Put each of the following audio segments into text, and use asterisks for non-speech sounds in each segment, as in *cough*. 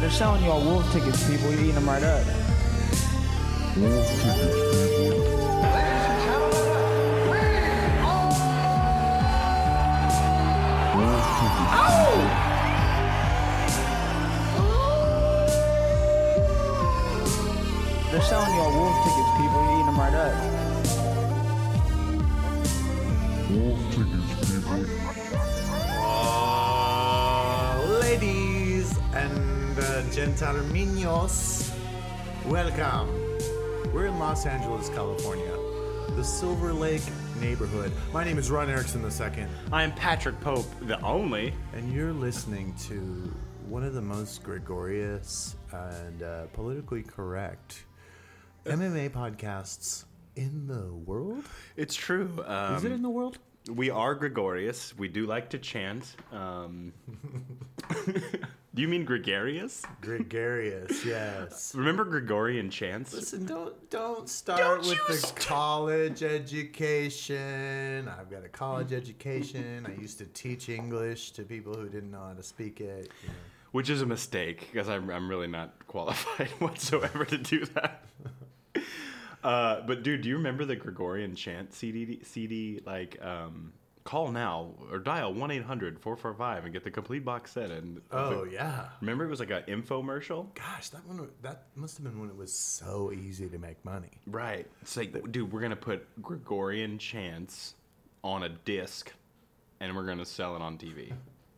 They're selling you all wolf tickets, people. You're eating them right up. They're selling you all wolf tickets, people. You're eating them right up. And uh, gentlemenos, welcome. We're in Los Angeles, California, the Silver Lake neighborhood. My name is Ron Erickson II, I am Patrick Pope, the only. and you're listening to one of the most gregarious and uh, politically correct MMA podcasts in the world. It's true. Um, Is it in the world? We are gregarious. We do like to chant. Um, do *laughs* you mean gregarious? Gregarious, yes. Remember Gregorian chants? Listen, don't don't start Don't with the st- college education. I've got a college education. I used to teach English to people who didn't know how to speak it. you know. Which is a mistake because I'm, I'm really not qualified *laughs* whatsoever to do that. Uh, but dude, do you remember the Gregorian chant CD? CD like um, call now or dial 1-800-445 and get the complete box set. And Oh yeah, remember it was like an infomercial. gosh, that one that must have been when it was so easy to make money. Right. It's like, dude, we're gonna put Gregorian chants on a disc, and we're gonna sell it on TV.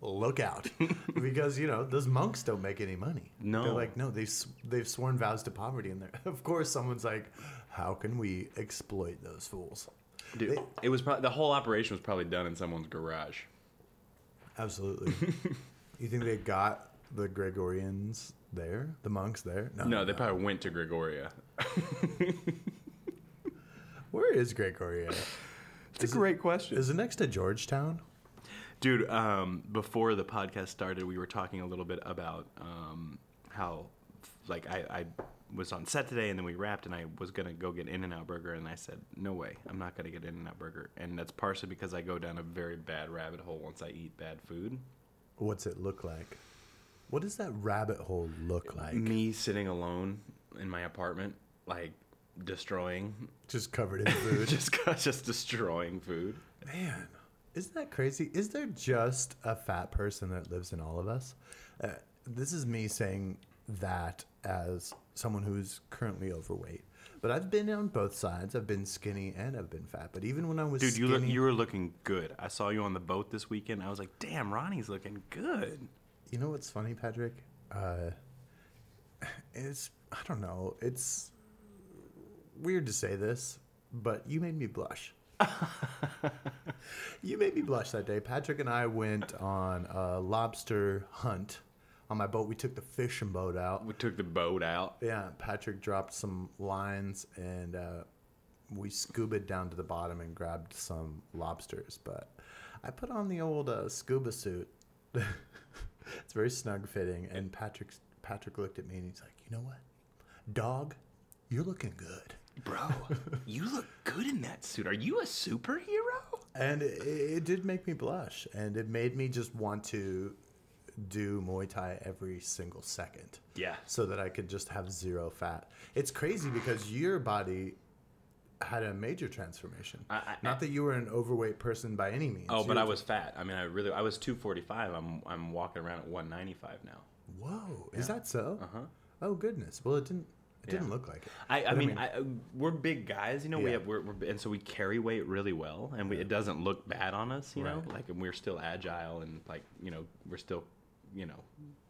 Look out, *laughs* because you know those monks don't make any money. No. they're like no, they s- they've sworn vows to poverty in there. *laughs* Of course, someone's like, how can we exploit those fools? Dude, it was probably the whole operation was probably done in someone's garage. Absolutely. *laughs* you think they got the Gregorians there? The monks there? No, they probably went to Gregoria. Where is Gregoria? It's a great question. Is it next to Georgetown? Dude, um, before the podcast started, we were talking a little bit about um, how, like, I, I was on set today, and then we wrapped, and I was gonna go get In and Out Burger, and I said, "No way, I'm not gonna get In and Out Burger," and that's partially because I go down a very bad rabbit hole once I eat bad food. What's it look like? What does that rabbit hole look like? Me sitting alone in my apartment, like destroying, Just covered in food. *laughs* just just destroying food. Man, isn't that crazy? Is there just a fat person that lives in all of us? Uh, this is me saying that as someone who's currently overweight. But I've been on both sides. I've been skinny and I've been fat. But even when I was Dude, you skinny, look, you were looking good. I saw you on the boat this weekend. I was like, damn, Ronnie's looking good. You know what's funny, Patrick? Uh, *laughs* it's I don't know. It's weird to say this, but you made me blush. *laughs* you made me blush that day. Patrick and I went on a lobster hunt on my boat. We took the fishing boat out. We took the boat out. Yeah, Patrick dropped some lines and uh, we scuba down to the bottom and grabbed some lobsters. But I put on the old uh, scuba suit. *laughs* it's very snug fitting. And Patrick Patrick looked at me and he's like, "You know what, dog, you're looking good." Bro, you look good in that suit. Are you a superhero? And it, it did make me blush, and it made me just want to do Muay Thai every single second. Yeah. so that I could just have zero fat. It's crazy because your body had a major transformation. I- I- Not that you were an overweight person by any means. Oh, You but I was fat. I mean, I really, I was 245. I'm, I'm walking around at 195 now. Whoa, is that so? Uh huh. Oh goodness. Well, it didn't. It didn't look like it. I, I But mean, I, we're big guys, you know. We Yeah. have, we're, we're, and so we carry weight really well, and we, it doesn't look bad on us, you know. Right. Like, and we're still agile, and like, you know, we're still, you know,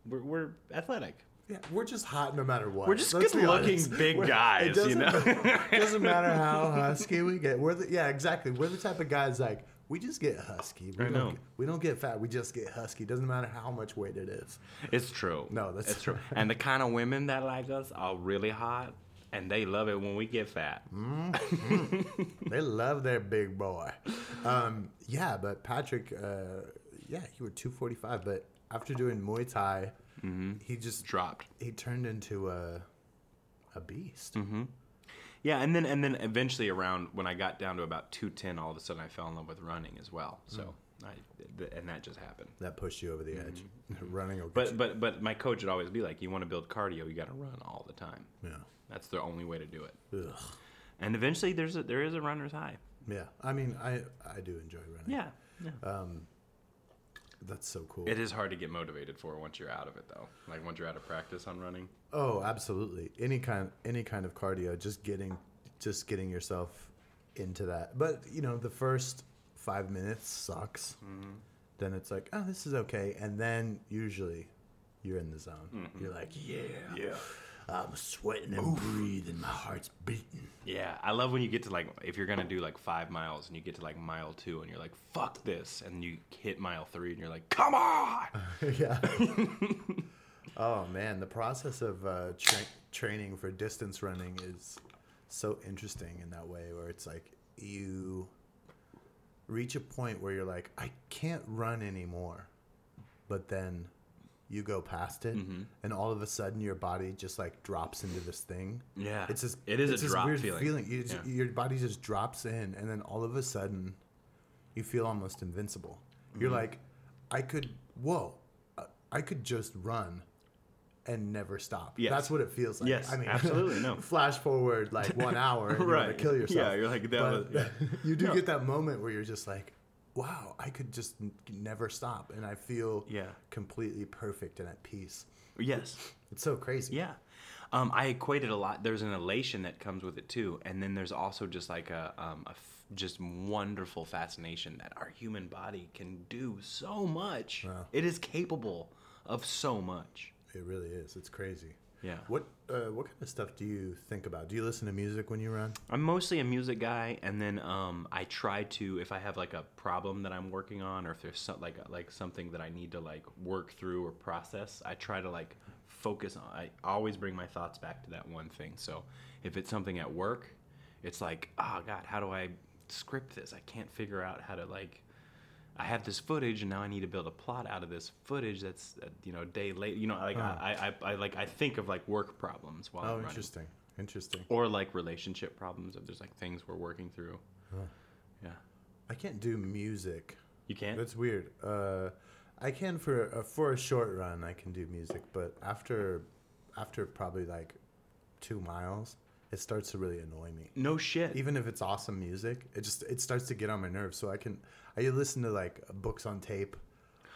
we're, we're athletic. yeah, we're just hot no matter what. We're just Let's be good-looking honest. big We're- guys, It doesn't, you know? *laughs* it doesn't matter how *laughs* husky we get. We're the, yeah, exactly. We're the type of guys like we just get husky. We I don't know. Get, we don't get fat. We just get husky. Doesn't matter how much weight it is. It's true. No, that's- it's true. *laughs* And the kind of women that like us are really hot, and they love it when we get fat. they love their big boy. Um, yeah, but Patrick, uh, yeah, you were 245, but after doing Muay Thai, he just Dropped. he turned into a a beast. Yeah, and then and then eventually around when I got down to about two ten, all of a sudden I fell in love with running as well. So I, th- and that just happened. That pushed you over the edge. *laughs* Running But you- but but my coach would always be like, you want to build cardio, you got to run all the time. yeah. That's the only way to do it. Ugh. And eventually, there's a there is a runner's high. Yeah. I mean, I I do enjoy running. Yeah. yeah. Um, that's so cool. It is hard to get motivated for once you're out of it, though. Like once you're out of practice on running. Oh, absolutely. Any kind any kind of cardio, just getting just getting yourself into that. But, you know, the first 5 minutes sucks. Mm-hmm. Then it's like, "Oh, this is okay." And then usually you're in the zone. Mm-hmm. You're like, "Yeah. Yeah. I'm sweating and breathing. My heart's beating." Yeah, I love when you get to like if you're gonna do like five miles and you get to like mile two and you're like fuck this and you hit mile three and you're like come on. *laughs* yeah. *laughs* oh man, the process of uh, tra- training for distance running is so interesting in that way, where it's like you reach a point where you're like, I can't run anymore, but then you go past it, Mm-hmm. and all of a sudden your body just like drops into this thing. Yeah, It's just it is it's a drop weird feeling. You just- Yeah. Your body just drops in, and then all of a sudden, you feel almost invincible. You're Mm-hmm. like, I could, whoa, I could just run and never stop. Yes. That's what it feels like. Yes, I mean, absolutely, no. *laughs* flash forward like *laughs* one hour, and you Right. kill yourself. Yeah, you're like, that was- *laughs* you do No. get that moment where you're just like, wow, I could just n- never stop, and I feel Yeah. completely perfect and at peace. Yes. It's so crazy. Yeah. Um, I equated a lot. There's an elation that comes with it too, and then there's also just like a, um, a f- just wonderful fascination that our human body can do so much. Wow. It is capable of so much. It really is. It's crazy. Yeah. What uh, what kind of stuff do you think about? Do you listen to music when you run? I'm mostly a music guy, and then um, I try to if I have like a problem that I'm working on, or if there's some, like like something that I need to like work through or process, I try to like focus on. I always bring my thoughts back to that one thing. So if it's something at work, it's like, oh God, how do I script this? I can't figure out how to like. I have this footage, and now I need to build a plot out of this footage. That's uh, you know a day late. You know, like I, I, I like I think of like work problems while Oh, I'm running interesting. Interesting. or like relationship problems if there's like things we're working through. Yeah, I can't do music. you can't. That's weird. Uh, I can for uh, for a short run. I can do music, but after after probably like two miles, it starts to really annoy me. no shit. Even if it's awesome music, it just it starts to get on my nerves. So I can I listen to like books on tape.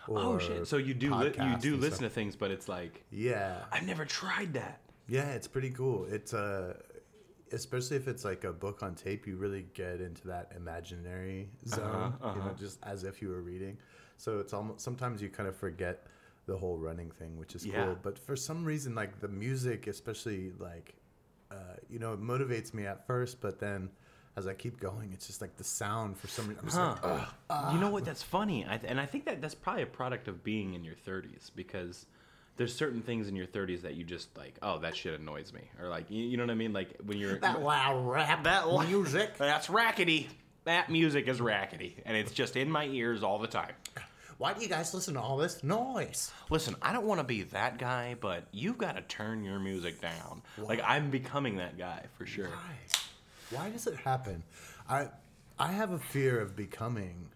oh shit! So you do li- you do listen stuff. to things, but it's like Yeah, I've never tried that. Yeah, it's pretty cool. It's uh especially if it's like a book on tape, you really get into that imaginary zone, you know, uh-huh. just as if you were reading. So it's almost sometimes you kind of forget the whole running thing, which is Yeah. cool. But for some reason, like the music, especially like, uh, you know, it motivates me at first, but then as I keep going, it's just like the sound for some reason. I'm just like, Huh. "Ugh." you know what? That's funny, I, and I think that that's probably a product of being in your 30s because there's certain things in your 30s that you just like, oh, that shit annoys me, or like, you, you know what I mean? Like when you're that loud rap, that *laughs* music. that's rackety. That music is rackety, and it's just in my ears all the time. Why do you guys listen to all this noise? Listen, I don't want to be that guy, but you've got to turn your music down. Like I'm becoming that guy for sure. Why? Why does it happen? I I have a fear of becoming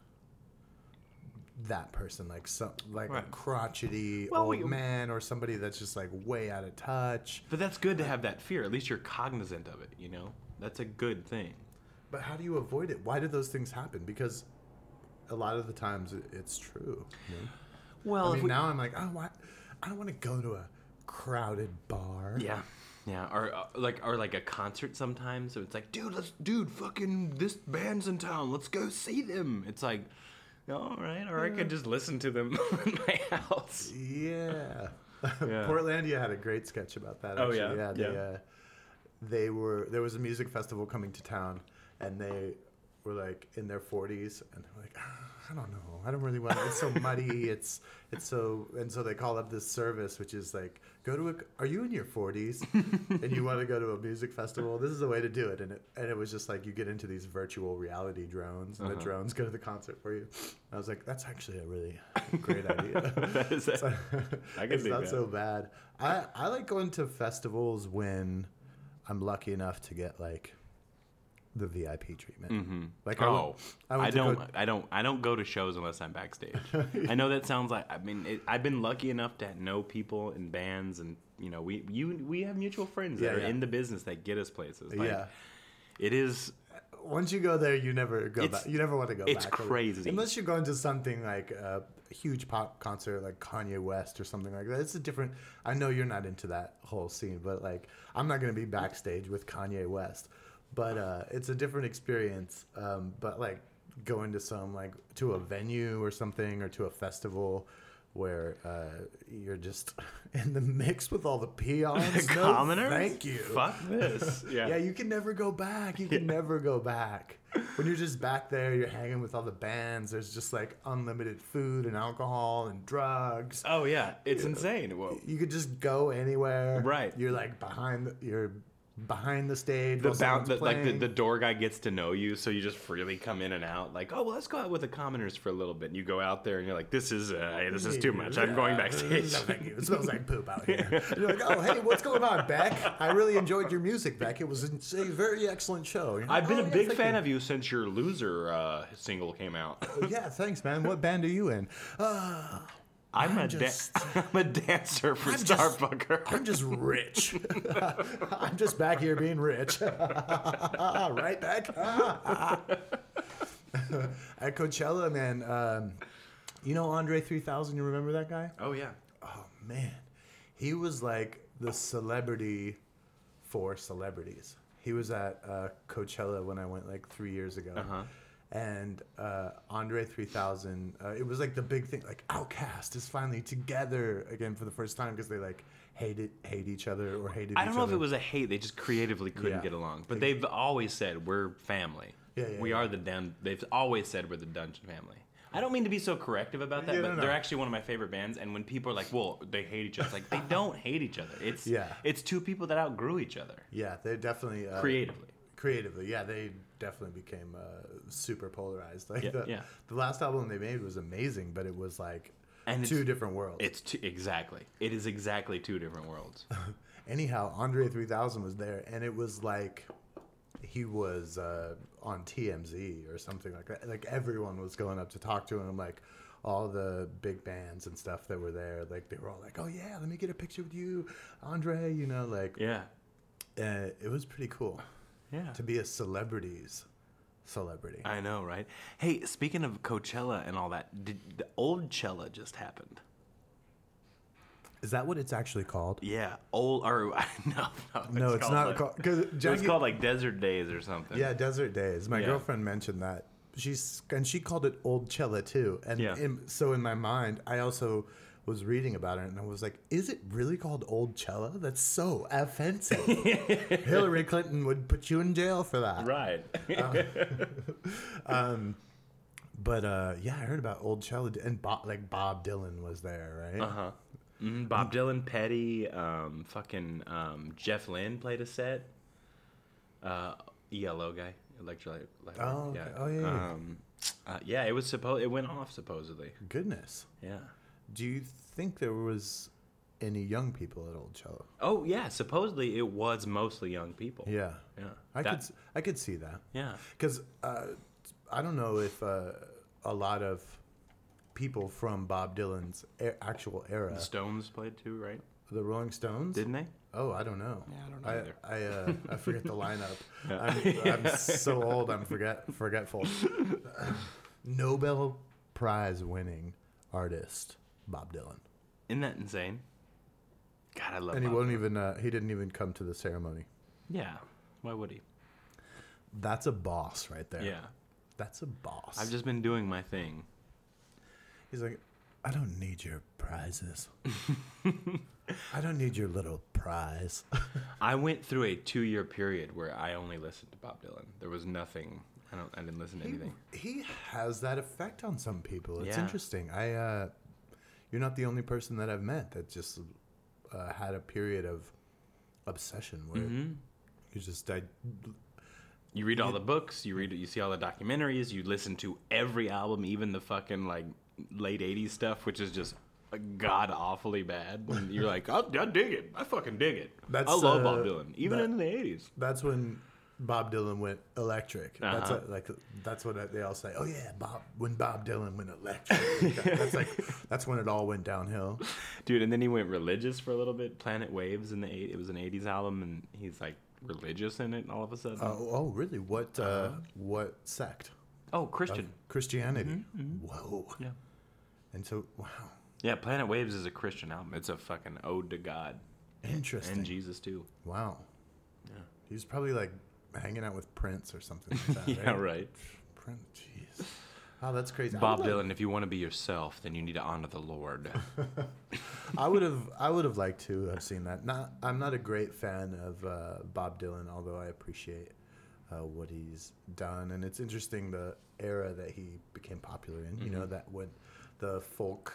that person, like some like a crotchety Well, old we- man or somebody that's just like way out of touch. But that's good to have that fear. At least you're cognizant of it, you know? That's a good thing. But how do you avoid it? Why do those things happen? Because a lot of the times it, it's true. you know? Well, I mean, we- now I'm like, want, I don't want to go to a crowded bar. yeah. Yeah, or uh, like or like a concert sometimes. So it's like, dude, let's dude, fucking this band's in town. Let's go see them. It's like, all right, or I could just listen to them *laughs* in my house. Yeah. *laughs* Yeah. Portlandia had a great sketch about that. Oh, Actually. yeah? yeah. They, Yeah. Uh, they were there was a music festival coming to town, and they were like in their 40s, and they're like, "Ah, I don't know, I don't really want. It's so *laughs* muddy. It's it's so and so they call up this service, which is like, go to a. Are you in your 40s and you want to go to a music festival? This is the way to do it. And it and it was just like you get into these virtual reality drones, and the Uh-huh. drones go to the concert for you. I was like, that's actually a really *laughs* great idea. *laughs* That is It's, I can it's not that. so bad. I, I like going to festivals when I'm lucky enough to get like the VIP treatment. Mm-hmm. Like oh, went- I, went to don't. go- I don't. I don't go to shows unless I'm backstage. *laughs* I know that sounds like. I mean, it, I've been lucky enough to know people in bands, and you know, we you we have mutual friends that Yeah, are yeah. in the business that get us places. Like, yeah. it is. Once you go there, you never go back. You never want to go it's back. crazy. Unless you're going to something like a huge pop concert like Kanye West or something like that. It's a different. I know you're not into that whole scene, but like I'm not going to be backstage with Kanye West. But uh, it's a different experience. Um, but like going to some like to a venue or something or to a festival where uh, you're just *laughs* in the mix with all the peons. *laughs* no, commoners. thank you. Fuck this. *laughs* Yeah. Yeah, you can never go back. You can never go back. When you're just back there, you're hanging with all the bands. There's just like unlimited food and alcohol and drugs. Oh yeah, it's insane. Well, You could just go anywhere. Right. You're like behind. The, you're behind the stage. the bound, the, like the, the door guy gets to know you, so you just freely come in and out. Like, oh well, let's go out with the commoners for a little bit. And you go out there, and you're like, this is uh, hey, this is too much. I'm going backstage. *laughs* No, thank you. It smells like poop out here. *laughs* You're like, oh, hey, what's going on, Beck? I really enjoyed your music, Beck. It was a very excellent show. Like, I've been "Oh, a big fan you." of you since your loser uh, single came out. *laughs* Yeah, thanks, man. What band are you in? Uh, I'm, a I'm da- just- *laughs* I'm a dancer for I'm just- *laughs* I'm just rich. *laughs* I'm just back here being rich. right back. At Coachella, man. Um, you know Andre 3000? You remember that guy? oh yeah. Oh, man. He was like the celebrity for celebrities. He was at uh, Coachella when I went like three years ago. Uh-huh. And uh, Andre 3000, uh, it was like the big thing. Like OutKast is finally together again for the first time because they like hated hate each other or hated. Each other. I don't know if it was a hate; they just creatively couldn't Yeah. get along. But they've always said we're family. Yeah, yeah, we yeah. are the dun. They've always said we're the Dungeon family. I don't mean to be so corrective about that, but no, no. they're actually one of my favorite bands. And when people are like, "Well, they hate each other," it's like they don't hate each other. It's Yeah. it's two people that outgrew each other Yeah, they definitely uh, creatively. creatively yeah they definitely became uh, super polarized *laughs* like Yeah, the, yeah. the last album they made was amazing but it was like And two different worlds It's two, exactly. It is exactly two different worlds. *laughs* anyhow andre 3000 was there and it was like he was uh, on tmz or something like that like everyone was going up to talk to him like all the big bands and stuff that were there like they were all like oh yeah let me get a picture with you andre you know like Yeah, uh, it was pretty cool yeah. to be a celebrity's celebrity I know, right? Hey, speaking of Coachella and all that, did the Oldchella just happened? Is that what it's actually called? Yeah, old or no, *laughs* no, No, it's not called because It's called like Desert Days or something. yeah, Desert Days. My Yeah. girlfriend mentioned that. She's and she called it Oldchella too. And Yeah. in, so in my mind, I also was reading about it and I was like, "Is it really called Oldchella? That's so offensive." *laughs* Hillary Clinton would put you in jail for that. right. *laughs* But uh, yeah, I heard about Oldchella and Bob, like Bob Dylan was there, right? uh huh. Mm, Bob Dylan, Petty, um, fucking um, Jeff Lynne played a set. Uh, ELO guy, electrolyte. Oh, okay. Oh, yeah, yeah. Um, uh, yeah, it was supposed. It went off supposedly. Goodness. Yeah. Do you think there was any young people at Oldchella? Oh yeah, supposedly it was mostly young people. Yeah. Yeah. I That- could s- I could see that. Yeah. Because uh, I don't know if uh, a lot of people from Bob Dylan's actual era, The Stones played too, right? the Rolling Stones. Didn't they? oh, I don't know. Yeah, I don't know I either. I, uh, I forget the lineup. *laughs* Yeah. I'm, I'm so old. I'm forget forgetful. *laughs* Nobel Prize winning artist Bob Dylan, Isn't that insane? God, I love. and he Bob won't Dylan. even. Uh, he didn't even come to the ceremony. Yeah. Why would he? That's a boss right there. Yeah. That's a boss. I've just been doing my thing. He's like, I don't need your prizes. I don't need your little prize. *laughs* I went through a two-year period where I only listened to Bob Dylan. There was nothing. I don't. I didn't listen to anything. he has that effect on some people. It's Yeah. interesting. I, uh, you're not the only person that I've met that just uh, had a period of obsession where Mhm. you just, I, You read all the books. You read. You see all the documentaries. You listen to every album, even the fucking like late '80s stuff, which is just god awfully bad. And you're like, I, *laughs* I dig it. I fucking dig it. That's, I love uh, Bob Dylan, even that- in the '80s. that's when Bob Dylan went electric. That's Uh-huh. what, like that's what they all say. Oh yeah, Bob when Bob Dylan went electric. *laughs* that's like that's when it all went downhill. Dude, and then he went religious for a little bit. Planet Waves in the eight, it was an '80s album, and he's like religious in it all of a sudden. Oh, oh really? What uh, what sect? oh, Christian. Christianity. Whoa. Yeah. And so wow, Yeah, Planet Waves is a Christian album. It's a fucking ode to God interesting. and Jesus too. Wow. Yeah. He's probably like hanging out with Prince or something like that. *laughs* Yeah, right? right. Prince. Jeez. Oh, that's crazy. Bob would like- Dylan, if you want to be yourself, then you need to honor the Lord. *laughs* I would have I would have liked to have seen that. Not I'm not a great fan of uh, Bob Dylan, although I appreciate uh, what he's done, and it's interesting the era that he became popular in. You Mm-hmm. know that when the folk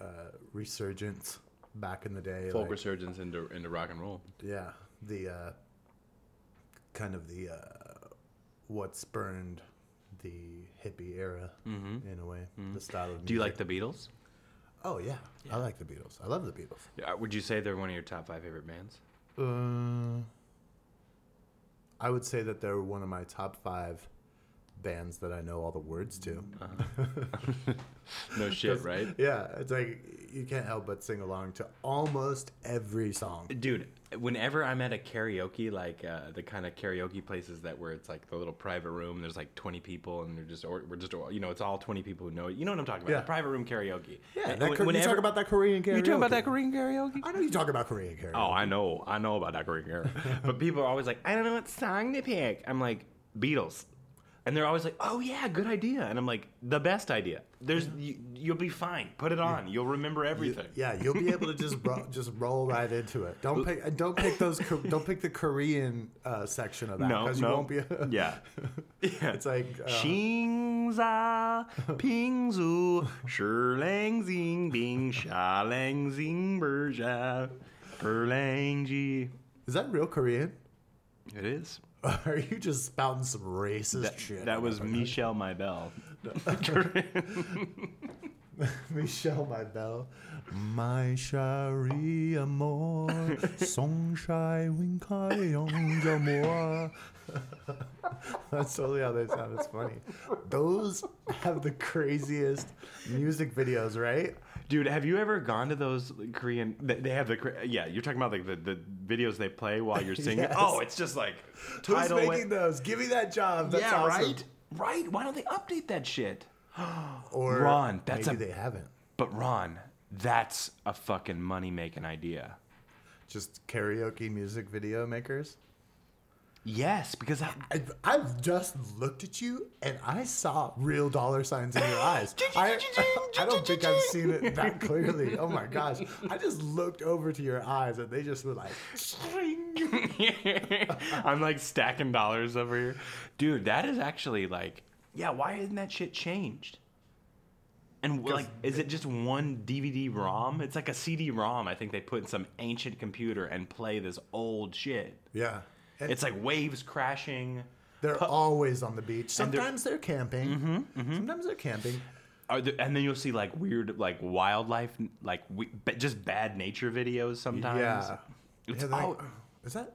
uh, resurgence back in the day, Folk like, resurgence into into rock and roll. yeah, the uh, kind of the uh, what spurned the hippie era in a way, the style of. Mm-hmm. Do you like the Beatles? Oh yeah, I like the Beatles. I love the Beatles. Yeah, Would you say they're one of your top five favorite bands? Uh, I would say that they're one of my top five bands that I know all the words to. *laughs* No shit, right? Yeah, it's like you can't help but sing along to almost every song. Dude, whenever I'm at a karaoke, like uh, the kind of karaoke places that where it's like the little private room, there's like 20 people, and they're just or we're just you know it's all 20 people who know it. You know what I'm talking about? Yeah. The private room karaoke. Yeah, And that, when- you talk about that Korean karaoke. You talking about that Korean karaoke? I know you talk about Korean karaoke. Oh, I know, I know about that Korean karaoke. *laughs* but people are always like, I don't know what song to pick. I'm like, Beatles and they're always like, "Oh yeah, good idea," and I'm like, "The best idea. There's you, will be fine. Put it on. You'll remember everything." You, yeah, you'll be able to just ro- *laughs* just roll right into it. Don't pick don't pick those don't pick the Korean uh, section of that because no, no. you won't be. A, yeah, *laughs* yeah. It's like uh, Xingza *laughs* Pingzu Shirlang Zing Bing Sha Lang Zing Berja Perlang Ji. Is that real Korean? It is. *laughs* Are you just spouting some racist That, shit? that was Michelle *laughs* *laughs* *laughs* Michelle my belle. My chérie amour, sunshine when moi. That's totally how they sound. It's funny. Those have the craziest music videos, right? Dude, have you ever gone to those Korean? they- have the yeah. You're talking about like the, the videos they play while you're *laughs* singing. Yes. Oh, it's just like Who's making those? Give me that job. That's yeah, awesome. right, right. Why don't they update that shit? *gasps* Or Ron, that's maybe a- they haven't. But Ron, that's a fucking money making idea. Just karaoke music video makers. Yes, because I, I, I've just looked at you and I saw real dollar signs in your eyes. I, I don't think I've seen it that *laughs* clearly. Oh my gosh. I just looked over to your eyes and they just were like, *laughs* I'm like stacking dollars over here. Dude, that is actually like, yeah, why isn't that shit changed? And like, is it just one DVD ROM? It's like a CD ROM. I think they put in some ancient computer and play this old shit. yeah. And It's like waves crashing. they're always on the beach. And they're- Sometimes they're, camping. Mm-hmm, mm-hmm. Sometimes they're camping. Are there, and then you'll see like weird, like wildlife, like we, just bad nature videos sometimes. Yeah. It's Yeah, all- like, is that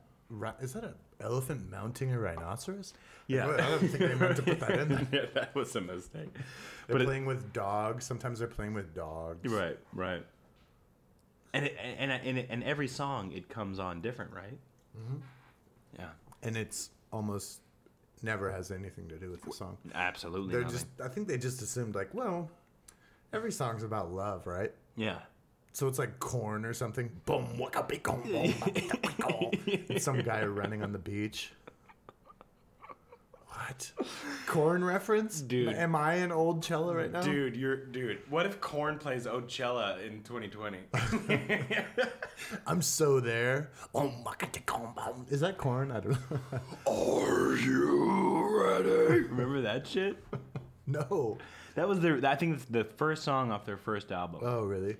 is that an elephant mounting a rhinoceros? Yeah. I don't think they meant to put that in *laughs* there. yeah, that was a mistake. They're But it- playing with dogs. Sometimes they're playing with dogs. Right, right. And it, and and and every song it comes on different, right? Mm-hmm. Yeah, And it's almost never has anything to do with the song. absolutely. They're nothing. just I think they just assumed like, well, every song's about love, right? yeah. So it's like Korn or something. Boom, waka be boom, boom, waka be gong. It's Some guy running on the beach. What? Korn reference? Dude. Am I an Oldchella right now? Dude, you're dude. What if Korn plays Ocella in 2020? *laughs* I'm so there. Oh, waka be gong, boom. Is that Korn? I don't know. *laughs* Are you ready? Remember that shit? *laughs* no. That was their. I think it's the first song off their first album. Oh, really?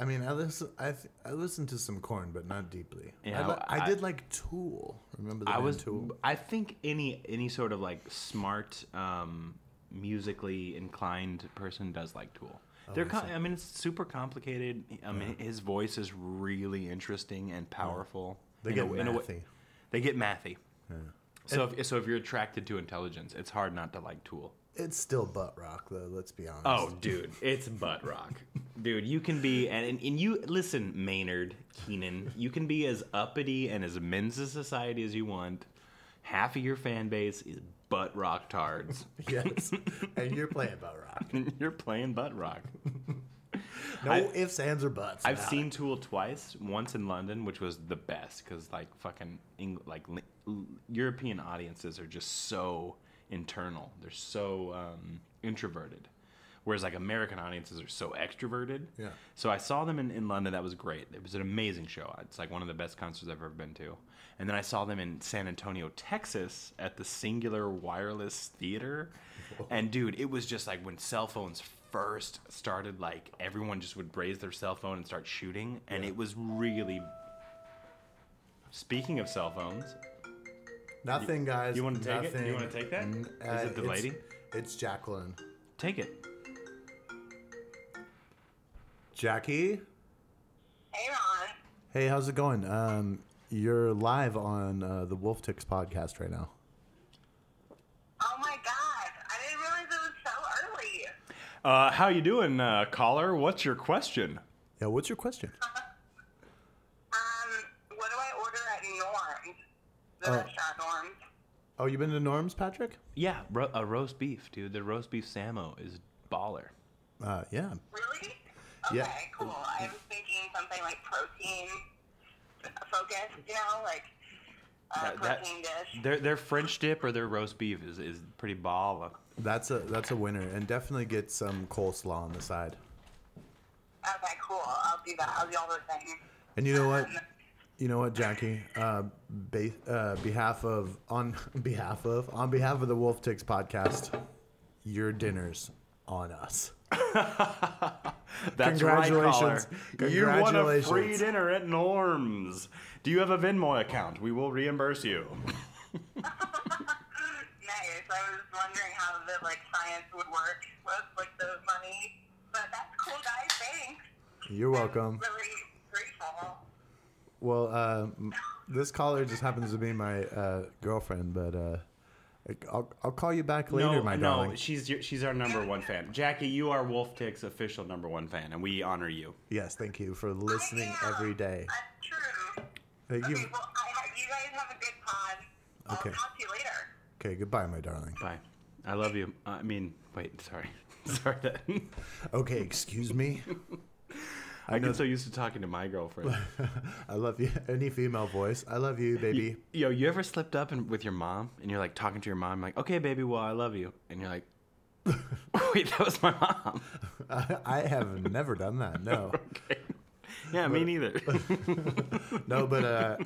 I mean, I listen. I th- I listened to some Korn, but not deeply. Yeah, I, li- I, I- did like Tool. Remember the I was. Tool? I think any any sort of like smart, um, musically inclined person does like Tool. They're. I com- I mean, it's super complicated. I mean, his voice is really interesting and powerful. They get a- in a way- mathy. They get mathy. Yeah. So if so if you're attracted to intelligence, it's hard not to like Tool. It's still butt rock though. Let's be honest. Oh, dude, it's butt rock. *laughs* Dude, you can be and, and, you listen, Maynard Keenan, you can be as uppity and as men's of society as you want. Half of your fan base is butt rock tards. *laughs* yes. and you're playing butt rock. *laughs* You're playing butt rock. No I- ifs, ands, or buts. I've seen it. Tool twice. Once in London, which was the best because like fucking Eng- like li- European audiences are just so internal. They're so um, introverted, whereas like American audiences are so extroverted. Yeah. So I saw them in, in London. That was great. It was an amazing show. It's like one of the best concerts I've ever been to. And then I saw them in San Antonio, Texas, at the Cingular Wireless Theater. *laughs* And dude, it was just like when cell phones first started, like everyone just would raise their cell phone and start shooting, and Yeah. it was really. Speaking of cell phones, Nothing, guys. you wanna take it? nothing. You wanna take that? N- Is uh, it the it's- lady? It's Jacqueline. take it. Jackie. Hey, Ron. Hey, how's it going? Um, you're live on uh, the Wolf Ticks podcast right now. Oh my God! I didn't realize it was so early. Uh, how you doing, uh, caller? What's your question? Yeah, what's your question? Um, what do I order at Norms? The Uh, restaurant Norms. Oh, you been to Norm's, Patrick? Yeah, ro- a roast beef, dude. The roast beef samo is baller. Uh, yeah. Really? Okay, Yeah. cool. I was thinking something like protein focused, you know, like a That- that- protein dish. Their their French dip or their roast beef is, is pretty baller. That's a that's a winner, and definitely get some coleslaw on the side. Okay, cool. I'll do that. I'll do all those things. And you know what? You know what, Jackie? Uh, ba- uh, behalf of on *laughs* behalf of on behalf of the Wolf Ticks podcast, your dinner's on us. That's Congratulations. right, caller. You want a free Congratulations. dinner at Norm's. Do you have a Venmo account? We will reimburse you. *laughs* Nice. I was wondering how the like science would work with like the money, but that's cool, guys. Thanks. You're welcome. I'm really grateful. Well, uh, this caller just happens to be my uh, girlfriend, but uh, I'll I'll call you back later, no, my no, darling. she's your, she's our number one fan. Jackie, you are Wolf Tick's official number one fan, and we honor you. Yes, thank you for listening every day. That's true. Thank Okay, you. well, I, you guys have a good pod. I'll Okay. talk to you later. Okay, goodbye, my darling. Bye. I love you. I mean, wait, sorry, *laughs* sorry. That Okay, excuse me. *laughs* I get so used to talking to my girlfriend. *laughs* I love you. Any female voice. I love you, baby. Yo, you ever slipped up and, with your mom and you're like talking to your mom, like, okay, baby, well, I love you. And you're like, *laughs* wait, that was my mom. *laughs* I, I have never done that. No, okay. Yeah, me neither. no, but uh,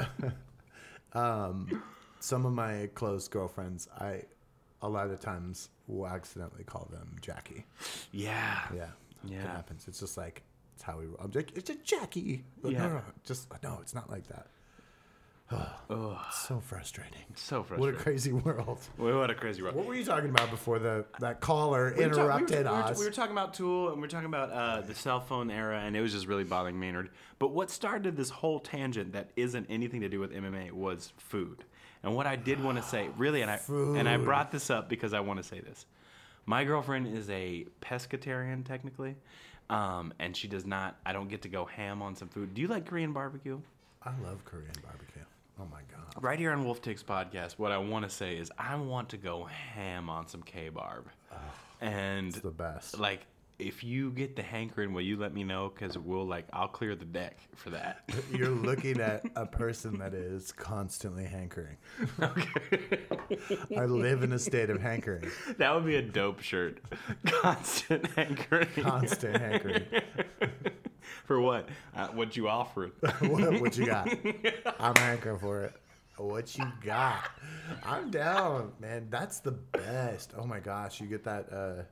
um, some of my close girlfriends, I a lot of times will accidentally call them Jackie. yeah. Yeah, Yeah. it happens. It's just like it's how we. I'm like, it's a Jackie. But Yeah. No, no, just no. It's not like that. *sighs* Oh, so frustrating. so frustrating. What a crazy world. *laughs* What, a crazy world. What were you talking about before the that caller We were ta- we were- interrupted we were, us? We were talking about Tool and we were talking about uh, the cell phone era, and it was just really bothering Maynard. But what started this whole tangent that isn't anything to do with MMA was food. And what I did want to say, really, and I and I brought this up because I want to say this. My girlfriend is a pescatarian, technically, um, and she does not. I don't get to go ham on some food. Do you like Korean barbecue? I love Korean barbecue. Oh my god. Right here on Wolf Takes podcast, what I want to say is I want to go ham on some K barb, and It's the best. like if you get the hankering, will you let me know? Because we'll like I'll clear the deck for that. *laughs* You're looking at a person that is constantly hankering. I live in a state of hankering. that would be a dope shirt. *laughs* Constant hankering. Constant hankering. *laughs* for what? Uh, what you offer? what, what you got? I'm hankering for it. What you got? I'm down, man. That's the best. Oh my gosh, you get that uh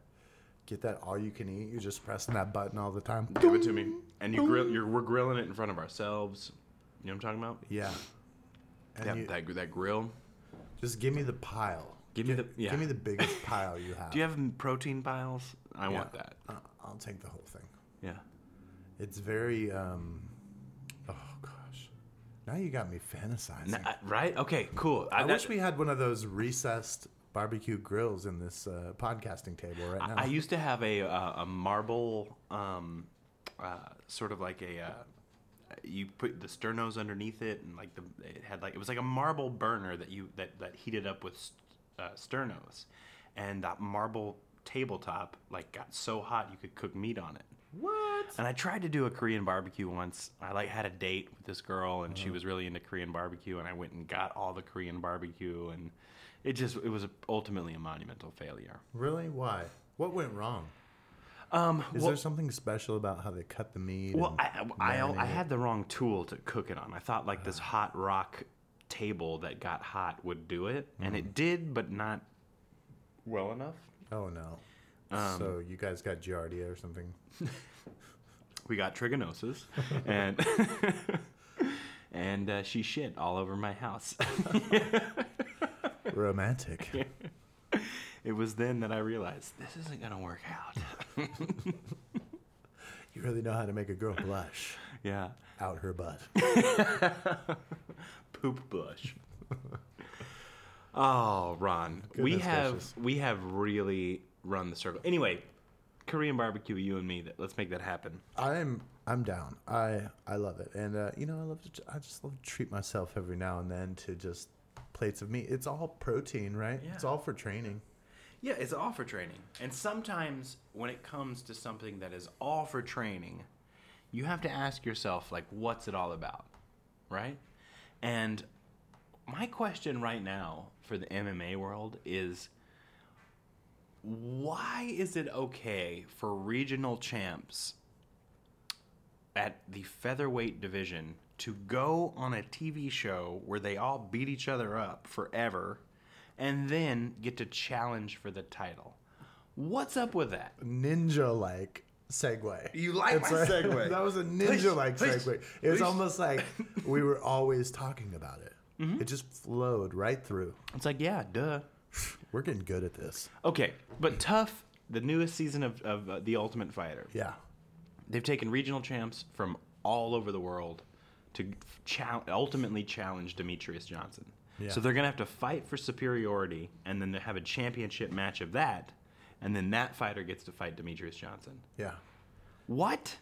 get that all you can eat. You're just pressing that button all the time. Give it to me. And you grill. You're, we're grilling it in front of ourselves. You know what I'm talking about? Yeah. And That, you, that that grill. just give me the pile. Give me the- yeah. Give me the biggest *laughs* pile you have. Do you have protein piles? I Yeah. want that. Uh, I'll take the whole thing. Yeah. It's very um oh gosh. Now you got me fantasizing. N- uh, right? Okay, cool. I, that- wish we had one of those recessed barbecue grills in this uh, podcasting table right now. I used to have a uh, a marble, um, uh, sort of like a. Uh, you put the sternos underneath it, and like the it had like it was like a marble burner that you that that heated up with uh, sternos, and that marble tabletop like got so hot you could cook meat on it. What? And I tried to do a Korean barbecue once. I like had a date with this girl, and she uh-huh. was really into Korean barbecue. And I went and got all the Korean barbecue, and it just it was ultimately a monumental failure. Really? Why? What went wrong? Um, Is well, there something special about how they cut the meat? well, and I, I, I had the wrong tool to cook it on. I thought like this ah. hot rock table that got hot would do it, and it mm. did, but not well enough. Oh no. Um, so you guys got giardia or something? *laughs* We got trichinosis, *laughs* and *laughs* and uh, she shit all over my house. Romantic. It was then that I realized this isn't gonna work out. you really know how to make a girl blush. yeah, Out her butt. poop bush. oh, Ron, we have gracious. we have really run the circle. Anyway, Korean barbecue, you and me. That let's make that happen. I'm I'm down. I I love it, and uh, you know I love to, I just love to treat myself every now and then to just plates of meat. It's all protein, right? Yeah. It's all for training. Yeah, it's all for training. And sometimes when it comes to something that is all for training, you have to ask yourself, like, what's it all about? Right? And my question right now for the MMA world is why is it okay for regional champs at the featherweight division to go on a TV show where they all beat each other up forever and then get to challenge for the title. What's up with that? Ninja like segue. You like it's my segue. *laughs* That was a ninja like segue. It was almost like *laughs* we were always talking about it. Mm-hmm. It just flowed right through. It's like, yeah, duh. *sighs* We're getting good at this. Okay, but TUF, the newest season of, of uh, The Ultimate Fighter, Yeah. they've taken regional champs from all over the world to chal- ultimately challenge Demetrious Johnson. Yeah. So they're going to have to fight for superiority and then they have a championship match of that. And then that fighter gets to fight Demetrious Johnson. Yeah. What?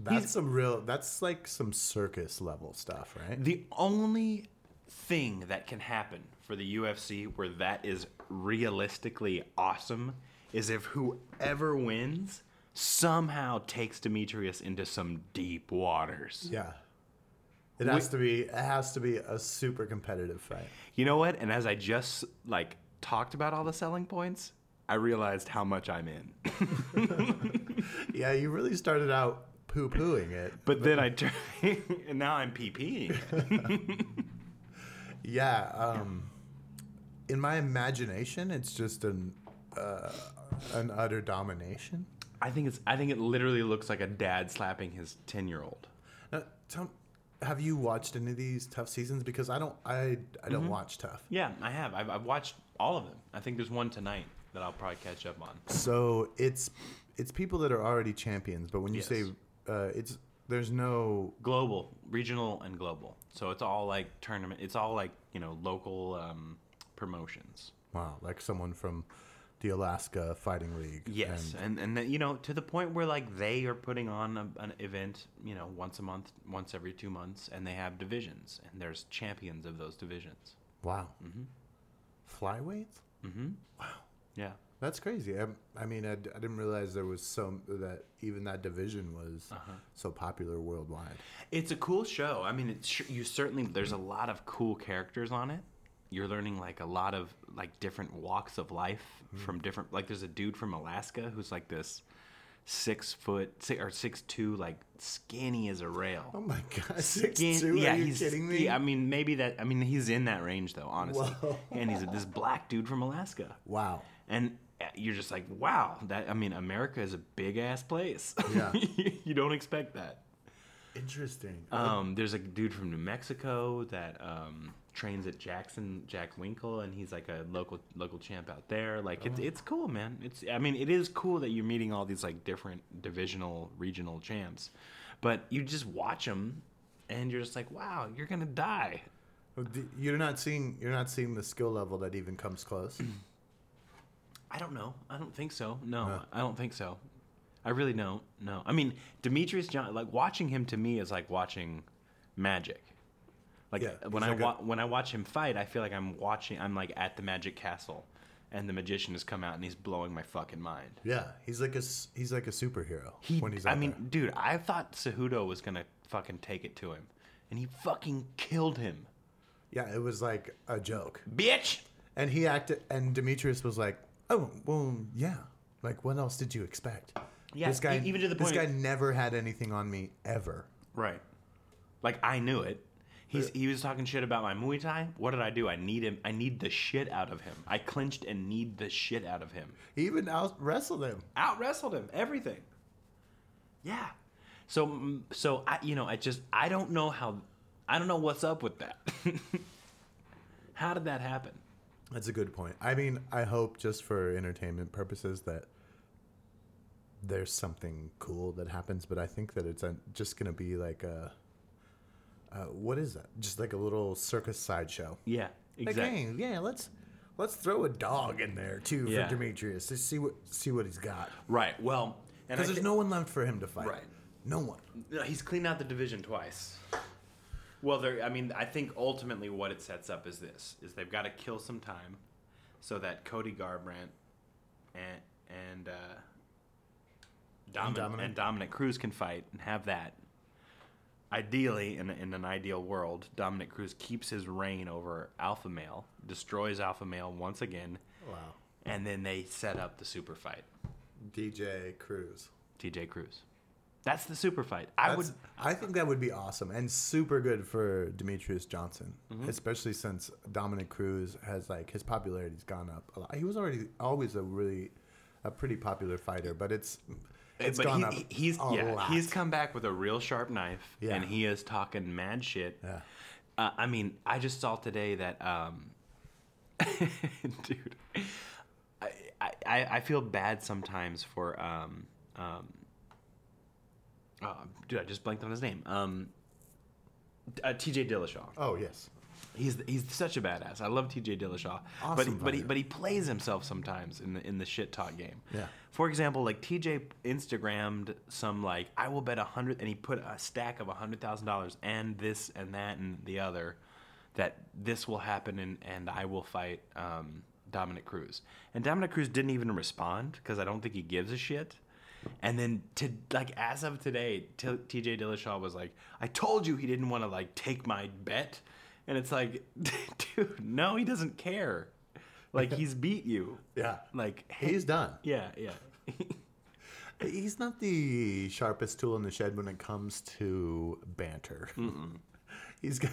That's some real that's like some circus level stuff, right? The only thing that can happen for the UFC where that is realistically awesome is if whoever wins somehow takes Demetrious into some deep waters. Yeah. It has to be it has to be a super competitive fight. You know what? And as I just like talked about all the selling points, I realized how much I'm in. *laughs* Yeah, you really started out poo pooing it. But then I turn *laughs* and now I'm PPing. *laughs* Yeah, um in my imagination it's just an uh, an utter domination. I think it's I think it literally looks like a dad slapping his 10-year-old. Now, tell, have you watched any of these TUF seasons? Because I don't, I, I don't watch TUF. Yeah, I have. I've, I've watched all of them. I think there's one tonight that I'll probably catch up on. So it's, it's people that are already champions. But when you Yes. say, uh, it's there's no, Global, regional, and global. So it's all like tournament. It's all like you know local um, promotions. wow, like someone from the Alaska Fighting League. Yes, and- and and, then, you know to the point where like they are putting on a, an event, you know, once a month, once every two months, and they have divisions, and there's champions of those divisions. wow. Mm-hmm. Flyweights. Mm-hmm. Wow. Yeah. That's crazy. I, I mean, I didn't realize there was so that even that division was Uh-huh. so popular worldwide. It's a cool show. I mean, it's you certainly there's a lot of cool characters on it. You're learning like a lot of like different walks of life from different. Like there's a dude from Alaska who's like this six foot six, or six two, like skinny as a rail. Oh my god, *laughs* six Skin- two? yeah, Are you he's, kidding me? yeah, I mean, maybe that. I mean, he's in that range though, honestly. Whoa. And he's this black dude from Alaska, wow. and you're just like, wow. That I mean, America is a big ass place. *laughs* Yeah. you don't expect that. Interesting. Um, there's a dude from New Mexico that um, trains at Jackson Jack Winkle, and he's like a local local champ out there. Like it's it's cool, man. It's I mean it is cool that you're meeting all these like different divisional regional champs, but you just watch them, and you're just like, wow, you're gonna die. You're not seeing you're not seeing the skill level that even comes close. *clears throat* I don't know. I don't think so. No, Huh. I don't think so. I really don't. No. I mean, Demetrious John, like watching him to me is like watching magic. Like Yeah, when I like a- when I watch him fight, I feel like I'm watching. I'm like at the magic castle, and the magician has come out and he's blowing my fucking mind. yeah, he's like a he's like a superhero He, when he's I mean, there. dude, I thought Cejudo was gonna fucking take it to him, and he fucking killed him, Yeah, it was like a joke. bitch. And he acted, and Demetrious was like, "Oh, well, yeah. Like, what else did you expect? Yeah, this guy, e- even to the point this point- guy never had anything on me ever. Right. Like I knew it. He's uh, he was talking shit about my Muay Thai. What did I do? I kneed him. I kneed the shit out of him. I clinched and kneed the shit out of him. He even out wrestled him. Out wrestled him. Everything. Yeah. So so I you know I just I don't know how I don't know what's up with that. *laughs* how did that happen? That's a good point. I mean, I hope just for entertainment purposes that there's something cool that happens, but I think that it's uh just gonna be like a. Uh, what is that? Just like a little circus sideshow. Yeah. Like, Exactly. hey, yeah, let's let's throw a dog in there too for Yeah. Demetrious to see what see what he's got. Right. Well, Because there's thi- no one left for him to fight. Right. No one. He's cleaned out the division twice. Well, there. I mean, I think ultimately what it sets up is this: is they've got to kill some time, so that Cody Garbrandt and and uh, Dominick, Dominick. and Dominick Cruz can fight and have that. Ideally, in, in an ideal world, Dominick Cruz keeps his reign over Alpha Male, destroys Alpha Male once again, Wow. and then they set up the super fight. DJ Cruz. TJ Cruz. That's the super fight. I would. I think that would be awesome and super good for Demetrious Johnson, Mm-hmm. especially since Dominick Cruz has like his popularity's gone up a lot. He was already always a really a pretty popular fighter, but it's it's but gone he, up he's a yeah, lot. he's come back with a real sharp knife, Yeah. and he is talking mad shit. Yeah. Uh, I mean, I just saw today that, um, *laughs* dude, I, I I feel bad sometimes for um um. Oh, dude, I just blanked on his name. Um, uh, T.J. Dillashaw. Oh yes, He's he's such a badass. I love T.J. Dillashaw, but Awesome but he but he plays himself sometimes in the in the shit talk game. Yeah. For example, like T.J. Instagrammed some like I will bet a hundred, and he put a stack of a hundred thousand dollars and this and that and the other, that this will happen and and I will fight um, Dominick Cruz. And Dominick Cruz didn't even respond because I don't think he gives a shit. And then to like as of today, T- T.J. Dillashaw was like, "I told you he didn't want to like take my bet," and it's like, *laughs* dude, no, he doesn't care. Like he's *laughs* beat you. yeah. Like *laughs* He's done. Yeah, yeah. He's not the sharpest tool in the shed when it comes to banter. he's got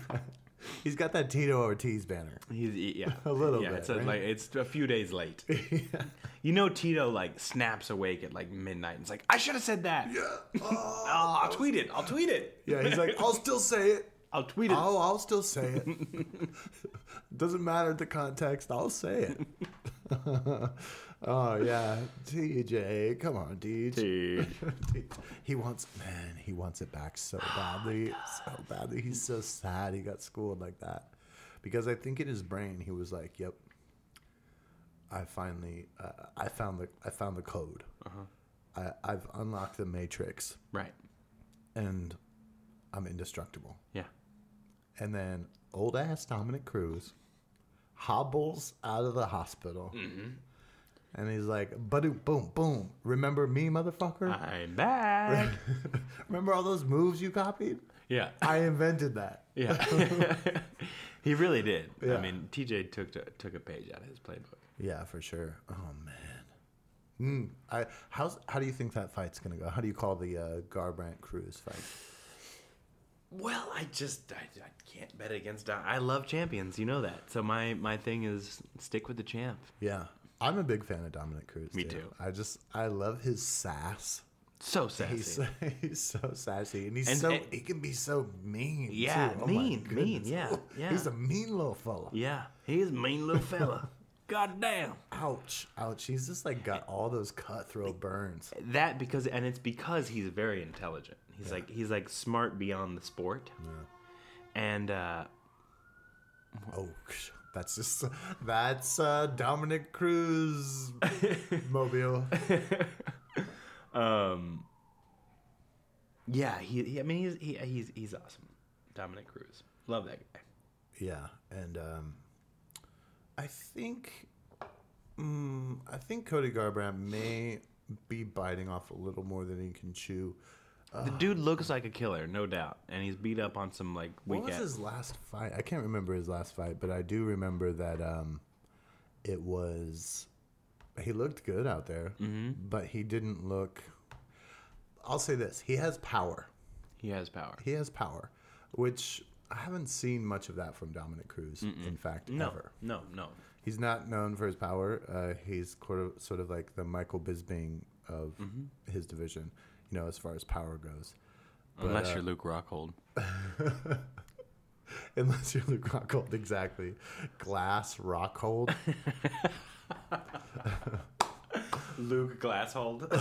he's got that Tito Ortiz banner. He's yeah, *laughs* A little yeah, bit, It's a, right? like it's a few days late. *laughs* yeah. You know, Tito like snaps awake at like midnight. and It's like I should have said that. Yeah. I'll, *laughs* oh, oh. I'll tweet it. I'll tweet it. Yeah, he's like, I'll still say it. I'll tweet it. I'll, I'll still say it. Doesn't matter the context. I'll say it. Oh yeah, TJ, come on, DJ. *laughs* he wants, man, he wants it back so badly, so badly. He's so sad he got schooled like that, because I think in his brain he was like, "Yep, I finally, uh, I found the, I found the code. I, I've unlocked the matrix, right. and I'm indestructible." Yeah. And then old ass Dominick Cruz hobbles out of the hospital. And he's like, boom, boom, boom. Remember me, motherfucker? I'm back. *laughs* Remember all those moves you copied? yeah. I invented that. Yeah. *laughs* he really did. I mean, TJ took to, took a page out of his playbook. Yeah, for sure. Oh man. Mm, I how's how do you think that fight's gonna go? How do you call the uh, Garbrandt Cruz fight? Well, I just I, I can't bet against. I love champions, you know that. So my my thing is stick with the champ. Yeah, I'm a big fan of Dominick Cruz. Me too. I just I love his sass. So sassy. He's *laughs* he's so sassy, and he's And- so and- he can be so mean. Yeah, too. Oh mean, mean, goodness. yeah, yeah. He's a mean little fella. yeah, he's a mean little fella. *laughs* God damn. Ouch, ouch. He's just like got all those cutthroat burns. That because and it's because he's very intelligent. He's like he's like smart beyond the sport. Yeah. And uh, Oh, that's just that's uh, Dominick Cruz mobile. *laughs* um, yeah, he, he I mean he's he, he's he's awesome. Dominick Cruz, love that guy. Yeah, and um, I think mm, I think Cody Garbrandt may be biting off a little more than he can chew. The dude looks like a killer, no doubt, and he's beat up on some like What was weekend. his last fight? I can't remember his last fight, but I do remember that um, it was he looked good out there, Mm-hmm. but he didn't look. I'll say this: he has power. He has power. He has power, which I haven't seen much of that from Dominick Cruz. In fact, No, ever. no, no. He's not known for his power. Uh, he's sort of, sort of like the Michael Bisping of Mm-hmm. his division, you know, as far as power goes. But, Unless uh, you're Luke Rockhold. *laughs* Unless you're Luke Rockhold, exactly. Glass Rockhold. *laughs* Luke Glasshold. *laughs*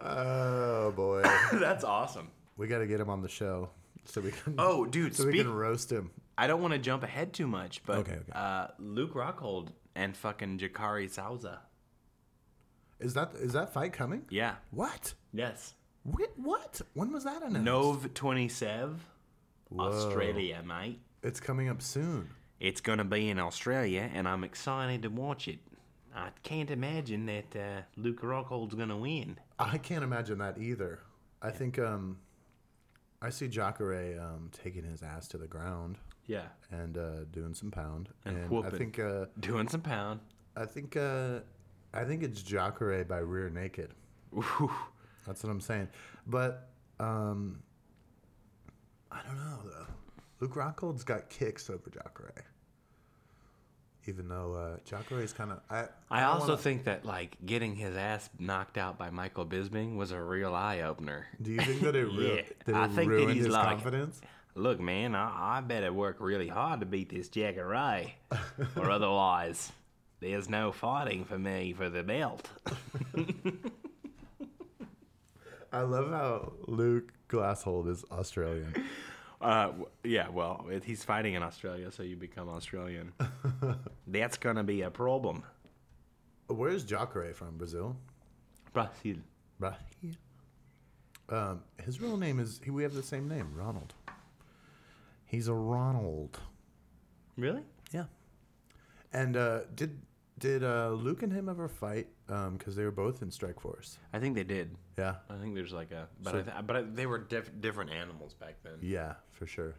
oh boy, That's awesome. we got to get him on the show so we can. Oh, dude, so we can roast him. I don't want to jump ahead too much, but Okay, okay. Uh, Luke Rockhold and fucking Jacare Souza. Is that is that fight coming? Yeah. What? Yes. What? When was that announced? Nov 27, Australia, mate. It's coming up soon. It's going to be in Australia, and I'm excited to watch it. I can't imagine that uh, Luke Rockhold's going to win. I can't imagine that either. I think um, I see Jacare um taking his ass to the ground Yeah. and uh, doing some pound. And I whooping. think uh, Doing some pound. I think uh, I think it's Jacare by Rear Naked. Ooh. That's what I'm saying. But um, I don't know though. Luke Rockhold's got kicks over Jacare. Even though uh, Jacare's kind of I. I don't also wanna- think that like getting his ass knocked out by Michael Bisping was a real eye opener. Do you think that it, *laughs* ru- Yeah, that it I think that ruined he's his like- confidence? Look, man, I, I better work really hard to beat this Jacare, *laughs* or otherwise, there's no fighting for me for the belt. *laughs* I love how Luke Glasshold is Australian. Uh, w- yeah, well, if he's fighting in Australia, so you become Australian. *laughs* That's gonna be a problem. Where's Jacare from? Brazil? Brazil. Brazil. Um, his real name is. he- We have the same name, Ronald. He's a Ronald. Really? Yeah. And uh, did did uh, Luke and him ever fight? Because they were both in Strike Force. I think they did. Yeah. I think there's like a, but So- I th- but I, they were diff- different animals back then. Yeah, for sure.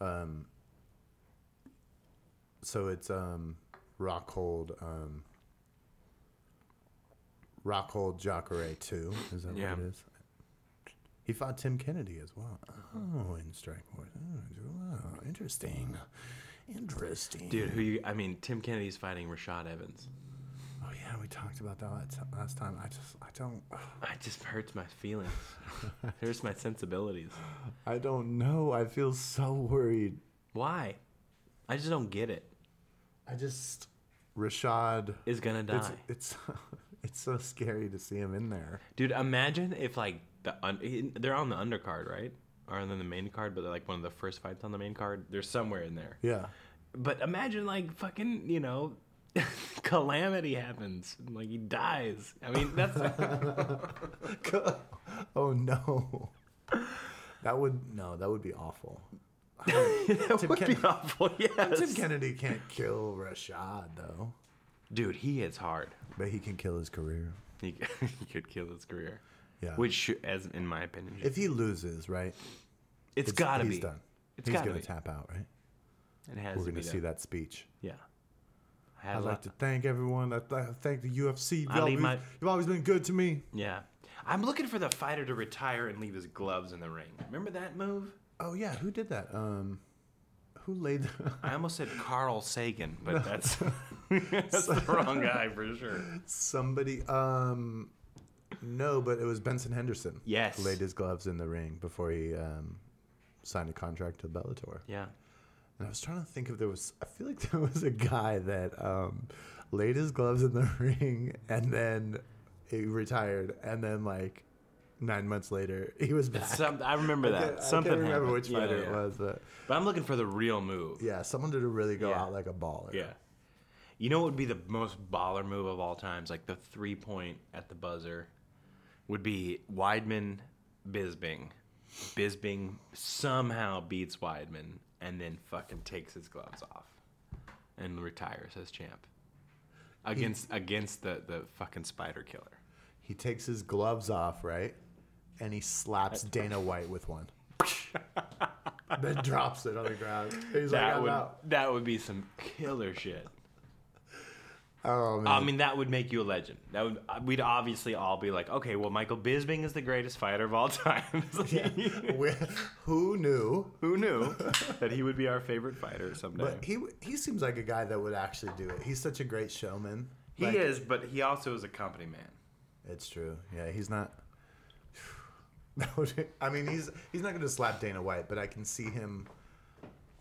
Um. So it's um, Rockhold. Um, Rockhold Jacare two. Is that Yeah. what it is? He fought Tim Kennedy as well. Oh, in Strike Force. Oh, interesting. Interesting. Dude, who you? I mean, Tim Kennedy's fighting Rashad Evans. Oh yeah, we talked about that last- time. I just, I don't, *sighs* I just hurts my feelings. hurts my sensibilities. I don't know. I feel so worried. Why? I just don't get it. I just, Rashad. Is gonna die. It's, it's, *laughs* it's so scary to see him in there. Dude, imagine if like the un- they're on the undercard, right? Or on the main card, but they're like one of the first fights on the main card. They're somewhere in there. Yeah. But imagine like fucking, you know, *laughs* calamity happens, like he dies. I mean, that's *laughs* oh no. That would no. That would be awful. *laughs* that would be awful. Yes, Tim Kennedy can't kill Rashad though, dude, he hits hard. but he can kill his career. He, he could kill his career. Yeah. Which, as in my opinion, if he loses, right? It's it's- gotta he's be done. It's he's gonna be. tap out, right? It has We're to gonna be see that speech. Yeah. I I'd like to thank everyone. I'd like thank the UFC. You've always, my- you've always been good to me. Yeah. I'm looking for the fighter to retire and leave his gloves in the ring. Remember that move? Oh yeah, who did that? Um, who laid? *laughs* I almost said Carl Sagan, but that's *laughs* that's the wrong guy for sure. Somebody. Um, no, but it was Benson Henderson. Yes. who laid his gloves in the ring before he um, signed a contract to Bellator. Yeah. And I was trying to think if there was. I feel like *laughs* there was a guy that um, laid his gloves in the *laughs* ring, and then he retired, and then like nine months later, he was back. Some, I remember I that. I Something can't remember happened. which fighter yeah. it was, but But I'm looking for the real move. yeah, someone did a really go Yeah. out like a baller. Yeah. You know what would be the most baller move of all times? Like the three point at the buzzer would be Weidman, Bisping. Bisping somehow beats Weidman and then fucking takes his gloves off and retires as champ against against the the fucking spider killer. He takes his gloves off, right? And he slaps Dana White with one. then drops it on the ground. He's like, That I'm would out. that would be some killer shit. Oh man. I mean, that would make you a legend. That would uh, we'd obviously all be like, okay, well, Michael Bisping is the greatest fighter of all time. *laughs* We- *laughs* who knew? Who knew that he would be our favorite fighter someday? But he he seems like a guy that would actually do it. He's such a great showman. he Like, is, but he also is a company man. It's true. Yeah, he's not. *sighs* I mean, he's he's not going to slap Dana White, but I can see him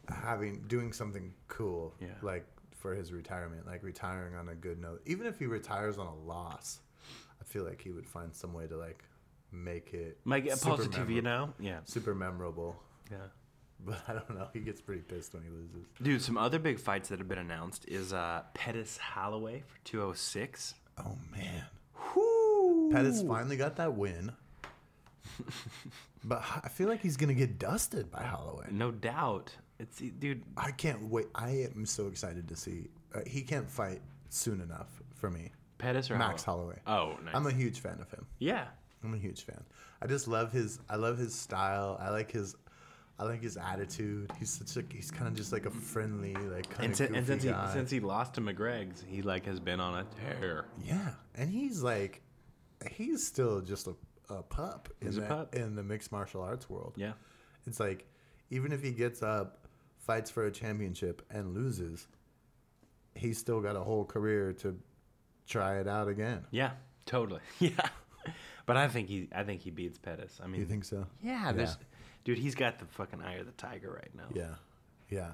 having doing something cool, Yeah. like for his retirement, like retiring on a good note. Even if he retires on a loss, I feel like he would find some way to like make it Like a super positive, memorable- you know? Yeah. super memorable. Yeah. *laughs* But I don't know. He gets pretty pissed when he loses. Dude, some other big fights that have been announced is uh, Pettis Holloway for 206. Oh man, Whoo! Pettis finally got that win. *laughs* but I feel like he's gonna get dusted by Holloway. No doubt. It's dude. I can't wait. I am so excited to see. Uh, he can't fight soon enough for me. Pettis or Max Holloway? Holloway. Oh, nice. I'm a huge fan of him. yeah. I'm a huge fan. I just love his. I love his style. I like his. I like his attitude. He's such a. He's kind of just like a friendly, like kind And, of and since he since he lost to McGreg's, he like has been on a tear. yeah, and he's like, he's still just a, a pup in He's a that- pup. in the mixed martial arts world. Yeah. It's like, even if he gets up, fights for a championship, and loses, he's still got a whole career to try it out again. Yeah. Totally. *laughs* Yeah. But I think he I think he beats Pettis. I mean, You think so? Yeah, there's dude, he's got the fucking eye of the tiger right now. Yeah, yeah.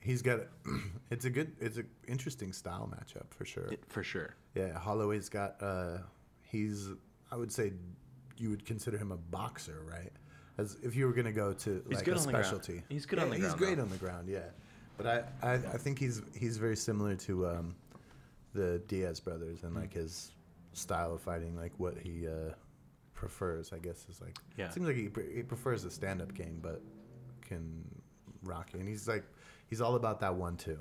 He's got. *clears throat* It's a good. It's an interesting style matchup for sure. It- for sure. Yeah, Holloway's got. uh He's. I would say, you would consider him a boxer, right? As if you were gonna go to He's like a on the ground. specialty. He's good Yeah, on the He's ground, He's great though. on the ground. Yeah, but I, I, I think he's he's very similar to um, the Diaz brothers and like his style of fighting, like what he uh, prefers. I guess is like. Yeah. Seems like he, pre- he prefers the stand up game, but can rock it. And he's like he's all about that one too.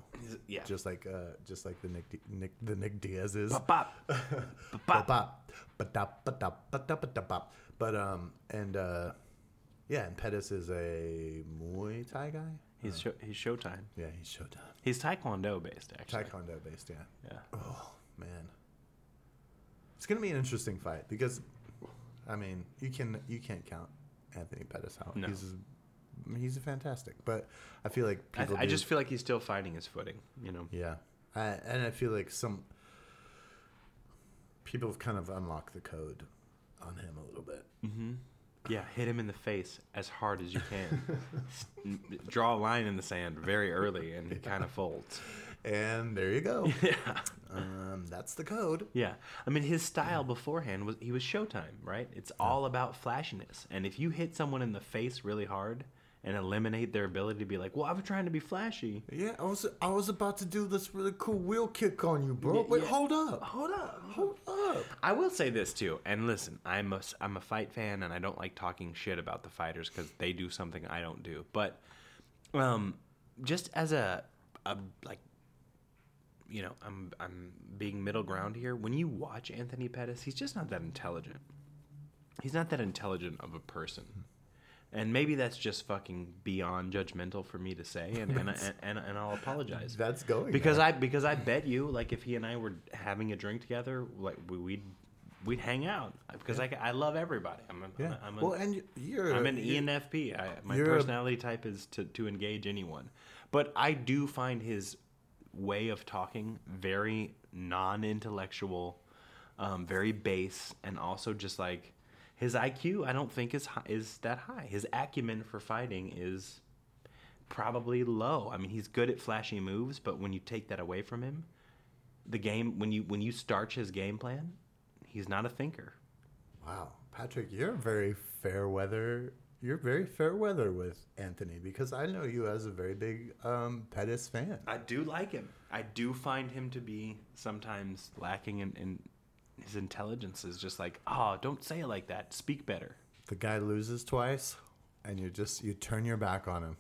Yeah. Just like uh, just like the Nick, Di- Nick the Nick Diaz is. Bop, bop. Bop, *laughs* bop. Ba-bop, ba-dop, ba-dop, ba-dop, ba-dop-bop. But um and uh yeah, and Pettis is a Muay Thai guy. He's show, he's Showtime. Yeah, he's Showtime. He's Taekwondo based actually. Taekwondo based, yeah. Yeah. Oh man, it's gonna be an interesting fight because, I mean, you can you can't count Anthony Pettis out. No. He's he's fantastic, but I feel like I, people I just feel like he's still finding his footing. You know. Yeah, I, and I feel like some people have kind of unlocked the code on him a little bit. Mm-hmm. Yeah, hit him in the face as hard as you can. *laughs* Draw a line in the sand very early, and he kind of folds. And there you go. *laughs* Yeah. um, that's the code. Yeah, I mean his style beforehand was he was Showtime, right? It's all about flashiness, and if you hit someone in the face really hard and eliminate their ability to be like, "Well, I was trying to be flashy," Yeah, I was I was about to do this really cool wheel kick on you, bro. Yeah, Wait, yeah. hold up, hold up, hold up. I will say this too, and listen, I'm a I'm a fight fan, and I don't like talking shit about the fighters because they do something I don't do. But, um, just as a a like, you know, I'm I'm being middle ground here. When you watch Anthony Pettis, he's just not that intelligent. He's not that intelligent of a person. And maybe that's just fucking beyond judgmental for me to say, and and, and, and, and I'll apologize That's going because there. I because I bet you like if he and I were having a drink together, like we- we'd we'd hang out because I, I love everybody. I'm a, yeah. I'm, a, well, and you're I'm an you're- ENFP. I, my personality type is to to engage anyone, but I do find his way of talking very non-intellectual, um, very base, and also just like his IQ. I don't think is hi- is that high. His acumen for fighting is probably low. I mean, he's good at flashy moves, but when you take that away from him, the game when you when you starch his game plan, he's not a thinker. Wow, Patrick, you're very fair weather. You're very fair weather with Anthony because I know you as a very big um, Pettis fan. I do like him. I do find him to be sometimes lacking in, in his intelligence. Is just like, oh, don't say it like that. Speak better. The guy loses twice, and you just you turn your back on him.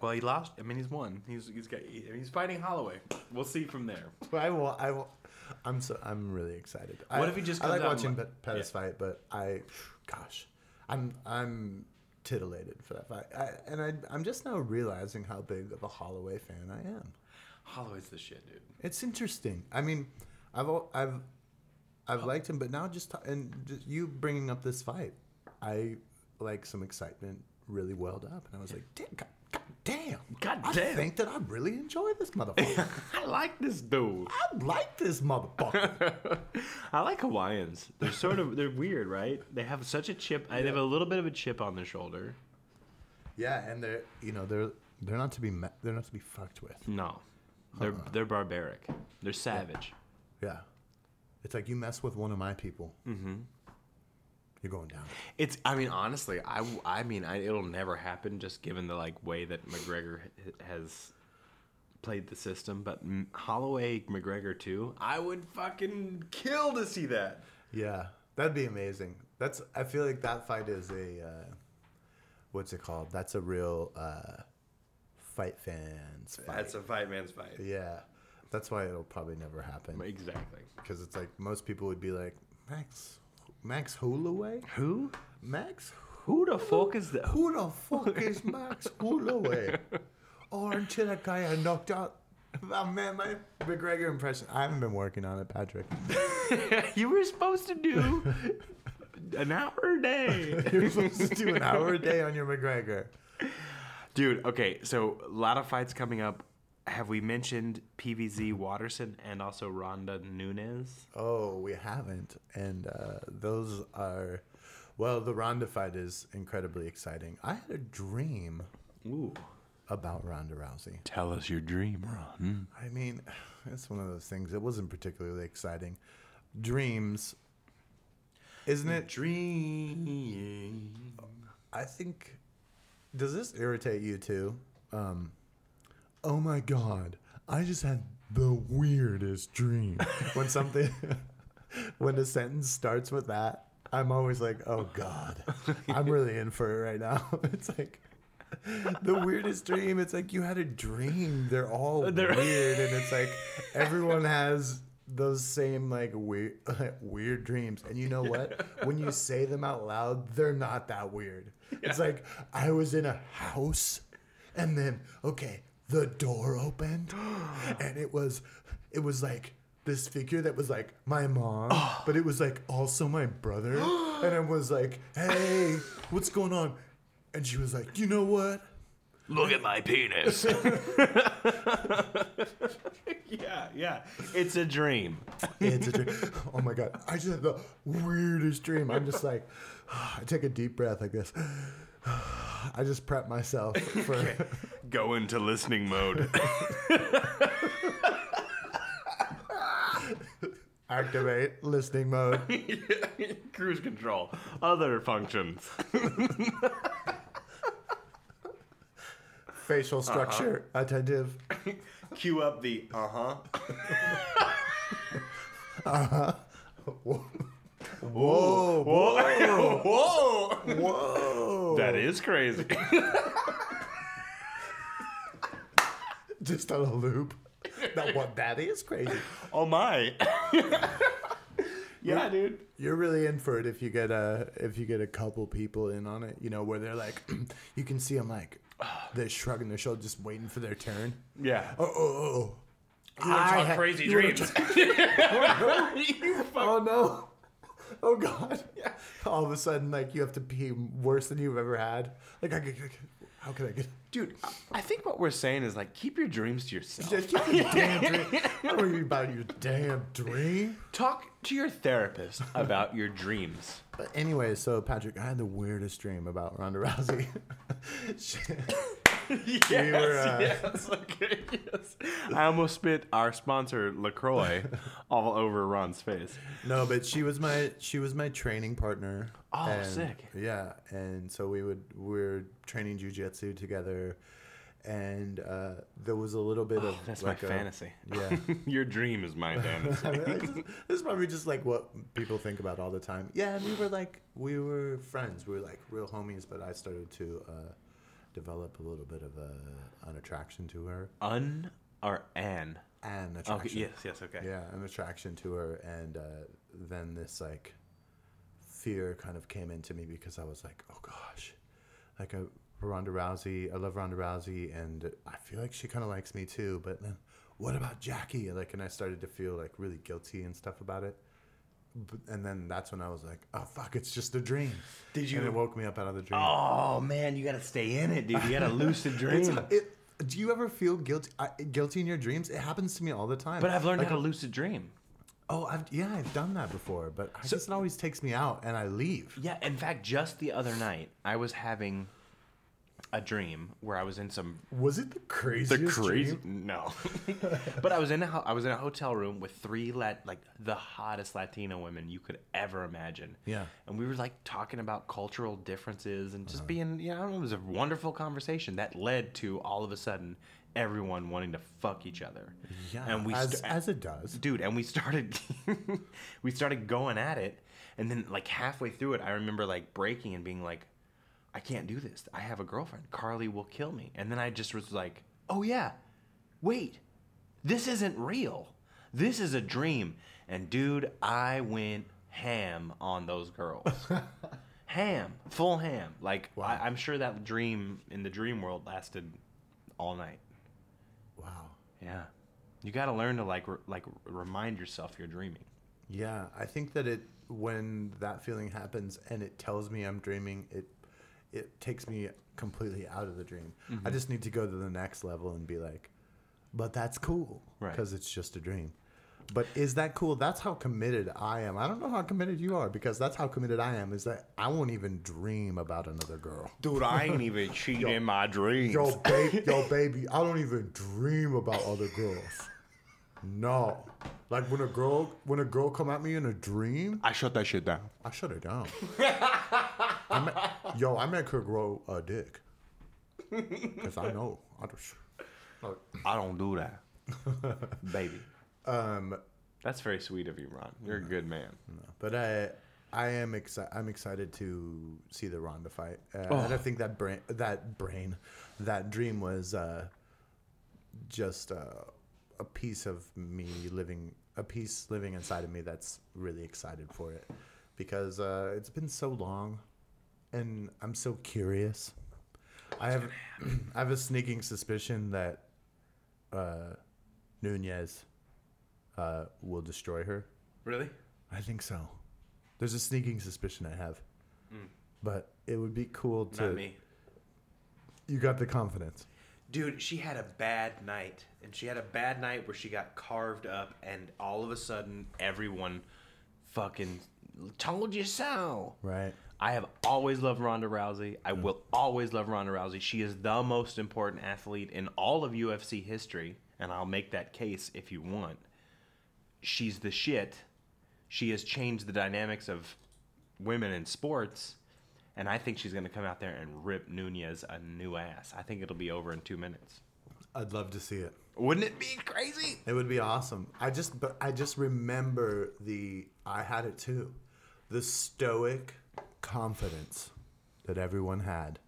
Well, he lost. I mean, he's won. He's he's got he's fighting Holloway. We'll see from there. *laughs* I will. I will. I'm so. I'm really excited. What I, if he just I comes like out watching and- Pet- Pettis fight, but I, gosh, I'm I'm titillated for that fight, I, and I I'm just now realizing how big of a Holloway fan I am. Holloway's the shit, dude. It's interesting. I mean, I've al- I've I've liked him, but now just ta- and just you bringing up this fight, I like some excitement really welled up, and I was like, damn, God, God damn, God I damn. think that I really enjoy this *laughs* motherfucker. I like this dude. I like this motherfucker. *laughs* I like Hawaiians. They're sort of they're weird, right? They have such a chip. They have a little bit of a chip on their shoulder. yeah, and they're you know they're they're not to be me- they're not to be fucked with. No, they're uh-uh. they're barbaric. They're savage. Yeah, it's like you mess with one of my people, mm-hmm. you're going down. It's. I mean, honestly, I. I mean, I, it'll never happen, just given the like way that McGregor has played the system. But Holloway McGregor too. I would fucking kill to see that. Yeah, that'd be amazing. That's I feel like that fight is a uh, what's it called? That's a real uh, fight fans fight. That's a fight man's fight. yeah, that's why it'll probably never happen Exactly. because it's like most people would be like Max Max Holloway, Who? Max. Who the fuck is that? Who the fuck is Max Holloway? *laughs* Oh, aren't you that guy I knocked out? Oh, man, my McGregor impression. I haven't been working on it, Patrick. *laughs* you were supposed to do *laughs* an hour a day. You're supposed to do an hour a day on your McGregor. Dude, okay, so a lot of fights coming up. Have we mentioned PVZ Waterson and also Ronda Nunes? Oh, we haven't. And uh, those are, well, the Ronda fight is incredibly exciting. I had a dream Ooh. about Ronda Rousey. Tell us your dream, Ron. I mean, *sighs* it's one of those things. It wasn't particularly exciting. Dreams, isn't it? Dream. I think. Does this irritate you too? Um, oh my god, I just had the weirdest dream. *laughs* when something, *laughs* when a sentence starts with that, I'm always like, oh god, I'm *laughs* really in for it right now. it's like the weirdest dream. It's like you had a dream. They're all They're- weird, and it's like everyone has those same like weird weird dreams. And you know what? When you say them out loud, they're not that weird. It's like I was in a house, and then okay, the door opened, *gasps* and it was it was like this figure that was like my mom, *gasps* but it was like also my brother, *gasps* and it was like, hey, what's going on? And she was like, you know what? Look at my penis. *laughs* *laughs* yeah, yeah. It's a dream. It's a dream. *laughs* Oh my god! I just had the weirdest dream. I'm just like, *sighs* I take a deep breath like this. *sighs* I just prep myself *laughs* for. Go into listening mode. *laughs* activate listening mode. *laughs* Cruise control. Other functions. Facial structure attentive. Cue up the uh huh. Whoa! Whoa. Whoa. Whoa! That is crazy. *laughs* just on a loop. That what? That is crazy. oh my. *laughs* yeah, dude. You're really in for it if you get a if you get a couple people in on it. You know where they're like, *clears throat* you can see them like, *sighs* they're shrugging their shoulders, just waiting for their turn. Yeah. Oh oh oh! oh. You wanna I talk crazy dreams. *laughs* oh, oh no! *laughs* Oh god! Yeah. All of a sudden, like you have to pee worse than you've ever had. Like, I, I, how can I get? *laughs* Dude, I think what we're saying is like keep your dreams to yourself. Just keep your *laughs* damn dream. Don't worry about your damn dream. Talk to your therapist about your dreams. But anyway, so Patrick, I had the weirdest dream about Ronda Rousey. Yes, *laughs* We were, uh, yes, okay, yes. I almost spit our sponsor Lacroix *laughs* all over Ron's face. No, but she was my she was my training partner. Oh, and- sick. Yeah, and so we would we were training jujitsu together, and uh, there was a little bit of Oh, That's like my a- fantasy. Yeah. *laughs* Your dream is my fantasy. I mean, just- this is probably just like what people think about all the time. Yeah, and we were like we were friends. We were like real homies, but I started to uh, develop a little bit of a, an attraction to her. Un or an? An Okay, attraction. yes, yes, okay. Yeah, an attraction to her, and uh, then this like fear kind of came into me because I was like, oh gosh, like a Ronda Rousey. I love Ronda Rousey, and I feel like she kind of likes me too. But then, what about Jackie? Like, and I started to feel like really guilty and stuff about it. And then that's when I was like, oh fuck, it's just a dream. Did And you- it woke me up out of the dream. Oh man, you gotta stay in it, dude. You gotta lucid *laughs* It's, dream. it, do you ever feel guilty? I, guilty in your dreams? It happens to me all the time. But I've learned Like, how to lucid dream. Oh, I've, yeah, I've done that before, but just it always takes me out and I leave. Yeah, in fact, just the other night, I was having a dream where I was in some Was it the craziest dream? no, *laughs* but I was in a ho- I was in a hotel room with three lat like the hottest Latino women you could ever imagine. Yeah. and we were like talking about cultural differences and Uh-huh. just being you know it was a wonderful conversation that led to all of a sudden everyone wanting to fuck each other. Yeah, and we as, st- as it does. dude and we started *laughs* we started going at it and then like halfway through it i remember like breaking and being like i can't do this. I have a girlfriend. Carly will kill me. And then i just was like oh yeah. Wait. This isn't real. This is a dream. And dude i went ham on those girls. *laughs* Ham. Full ham. Like I, i'm sure that dream in the dream world lasted all night. Wow. yeah. You got to learn to like re- like remind yourself you're dreaming. Yeah, I think that it when that feeling happens and it tells me I'm dreaming, it it takes me completely out of the dream. Mm-hmm. I just need to go to the next level and be like, but that's cool Right. because it's just a dream. But is that cool? That's how committed I am. I don't know how committed you are because that's how committed I am. Is that I won't even dream about another girl. Dude, I ain't even *laughs* cheating in my dreams. Yo, baby, *laughs* yo, baby, I don't even dream about other girls. No, like when a girl, when a girl come at me in a dream, I shut that shit down. I shut her down. *laughs* I ma- yo, I make her grow a dick. Cause I know. I just, I don't do that, baby. um, That's very sweet of you, Ron. You're a good man. but I, I am excited. I'm excited to see the Ronda fight, uh, Oh. and I think that brain, that brain, that dream was uh, just uh, a piece of me living, a piece living inside of me that's really excited for it, because uh, it's been so long, and I'm so curious. I have, *clears throat* I have a sneaking suspicion that uh, Nunes uh, will destroy her. Really? I think so. There's a sneaking suspicion I have, but it would be cool to. Not me. You got the confidence. Dude, she had a bad night. And she had a bad night where she got carved up, and all of a sudden, everyone fucking told you so. Right. I have always loved Ronda Rousey. I will always love Ronda Rousey. She is the most important athlete in all of UFC history, and I'll make that case if you want. She's the shit. She has changed the dynamics of women in sports, and I think she's going to come out there and rip Nunes a new ass. I think it'll be over in two minutes. I'd love to see it. Wouldn't it be crazy? It would be awesome. I just, but I just remember the. I had it too, the stoic confidence that everyone had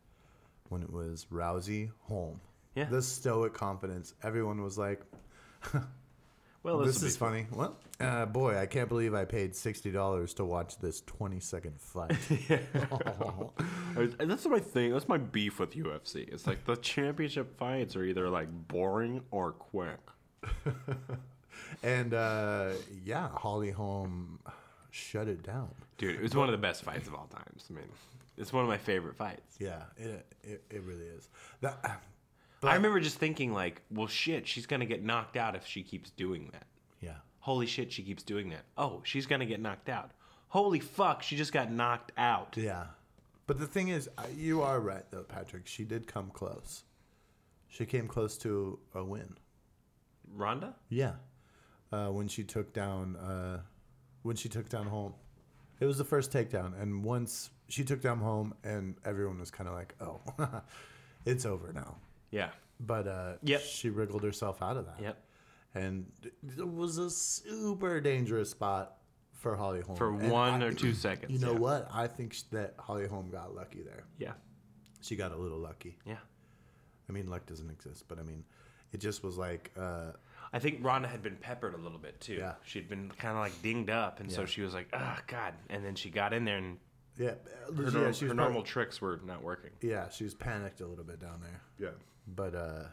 when it was Rousey Holm. Yeah. The stoic confidence. Everyone was like, *laughs* Well, "This is funny." Well, uh, boy, I can't believe I paid sixty dollars to watch this twenty-second fight. *laughs* *laughs* That's my thing. That's my beef with UFC. It's like the championship fights are either like boring or quick. And uh, yeah, Holly Holm shut it down. Dude, it was one of the best fights of all times. I mean, it's one of my favorite fights. Yeah, it it, it really is. That, I remember just thinking like, well, shit, she's gonna get knocked out if she keeps doing that. yeah, Holy shit, she keeps doing that. Oh, she's gonna get knocked out. Holy fuck, she just got knocked out. yeah. But the thing is, uh, you are right though, Patrick. She did come close. She came close to a win. Ronda? Yeah, uh, when she took down uh, when she took down Holm, it was the first takedown, and once she took down Holm, and everyone was kind of like, "Oh, *laughs* it's over now." Yeah. But uh, Yep. she wriggled herself out of that. Yep. and it was a super dangerous spot for Holly Holm For And one I- or two seconds. You know yeah. what? I think that Holly Holm got lucky there. Yeah. She got a little lucky. Yeah. I mean, luck doesn't exist, but I mean, it just was like, uh, I think Ronda had been peppered a little bit too. Yeah. She'd been kind of like dinged up, and so she was like, "Oh God!" And then she got in there, and yeah, her, yeah, norm- she was her prob- normal tricks were not working. Yeah, she was panicked a little bit down there. Yeah. But uh,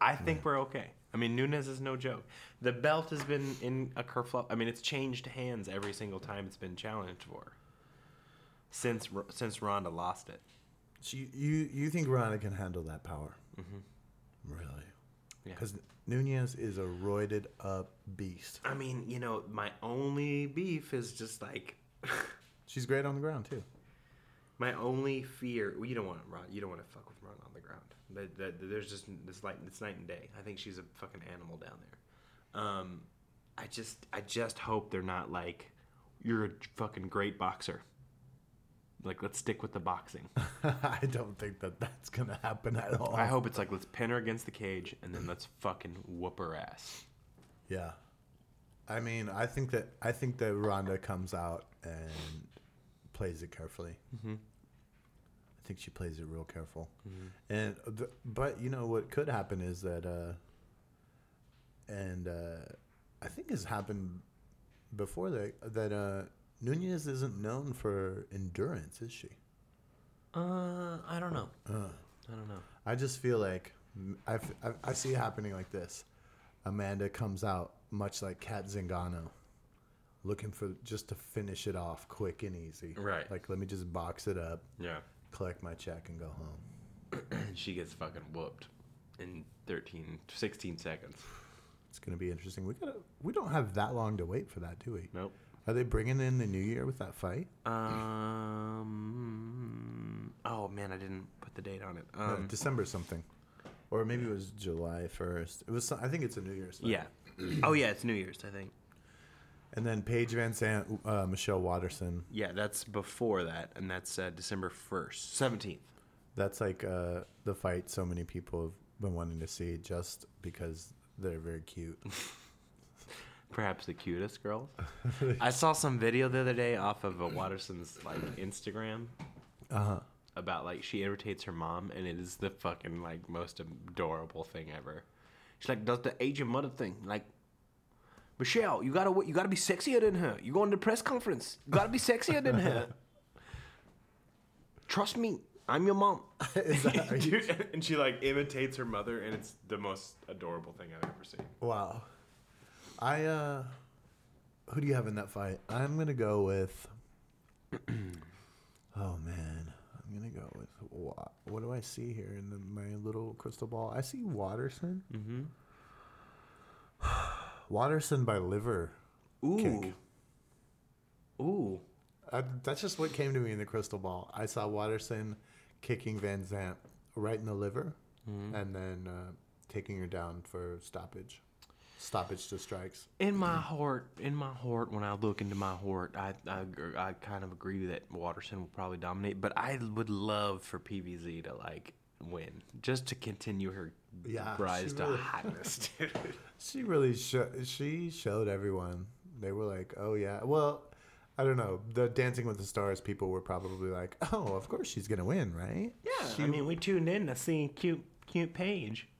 I think we're okay. I mean, Nunes is no joke. The belt has been in a kerfluff. I mean, it's changed hands every single time it's been challenged for. Since since Ronda lost it. she, you you think Ronda can handle that power? Mm-hmm. Really? Yeah. Because Nunes is a roided up beast. I mean, you know, my only beef is just like *laughs* She's great on the ground too. my only fear. Well, you don't want to run. You don't want to fuck with Ron on the ground. That, that, there's just this like it's night and day. I think she's a fucking animal down there. Um, I just I just hope they're not like you're a fucking great boxer. Like let's stick with the boxing. *laughs* I don't think that that's gonna happen at all. I hope it's like let's pin her against the cage and then let's fucking whoop her ass. Yeah. I mean, I think that I think that Ronda comes out and plays it carefully. Mm-hmm. I think she plays it real careful. And the, but you know what could happen is that uh and uh I think has happened before that that uh Nunes isn't known for endurance, is she? Uh, I don't know. Uh, I don't know. I just feel like I, I- I see it happening like this. Amanda comes out much like Cat Zingano, looking for just to finish it off quick and easy. Right. Like, let me just box it up, Yeah. collect my check, and go home. And *clears throat* she gets fucking whooped in 13, 16 seconds. It's gonna be interesting. We gotta. We don't have that long to wait for that, do we? Nope. Are they bringing in the new year with that fight? Um. Oh man, I didn't put the date on it. Um. December something, or maybe it was July first. It was. I think it's a New Year's. fight. yeah. *clears throat* oh yeah, it's New Year's, I think. And then Paige VanZant, uh, Michelle Waterson. Yeah, that's before that, and that's uh, December first, seventeenth. That's like uh, the fight so many people have been wanting to see just because they're very cute. *laughs* Perhaps the cutest girls. *laughs* I saw some video the other day off of uh, Waterson's like Instagram Uh huh. about like she irritates her mom, and it is the fucking like most adorable thing ever. She's like does the Asian mother thing, like Michelle, you gotta you gotta be sexier than her. You going to the press conference, you gotta be sexier than her. *laughs* Trust me, I'm your mom. *laughs* That, you- Dude, and she like imitates her mother, and it's the most adorable thing I've ever seen. wow. I uh, who do you have in that fight? I'm gonna go with. *clears throat* oh man, I'm gonna go with Wa- what do I see here in the, my little crystal ball? I see Waterson. Mm-hmm. *sighs* Waterson by liver. Ooh, Kick. ooh, Uh, that's just what came to me in the crystal ball. I saw Waterson kicking VanZant right in the liver, and then uh, taking her down for stoppage, stoppage to strikes. In my heart, in my heart, when I look into my heart, I I, I kind of agree that Waterson will probably dominate, but I would love for PVZ to like win, just to continue her Yeah, rise to really- hotness. *laughs* dude. She really sho- she showed everyone. They were like, "Oh yeah." Well, I don't know. The Dancing with the Stars people were probably like, "Oh, of course she's gonna win, right?" yeah, She, I mean, we tuned in to see cute, cute Paige. *laughs*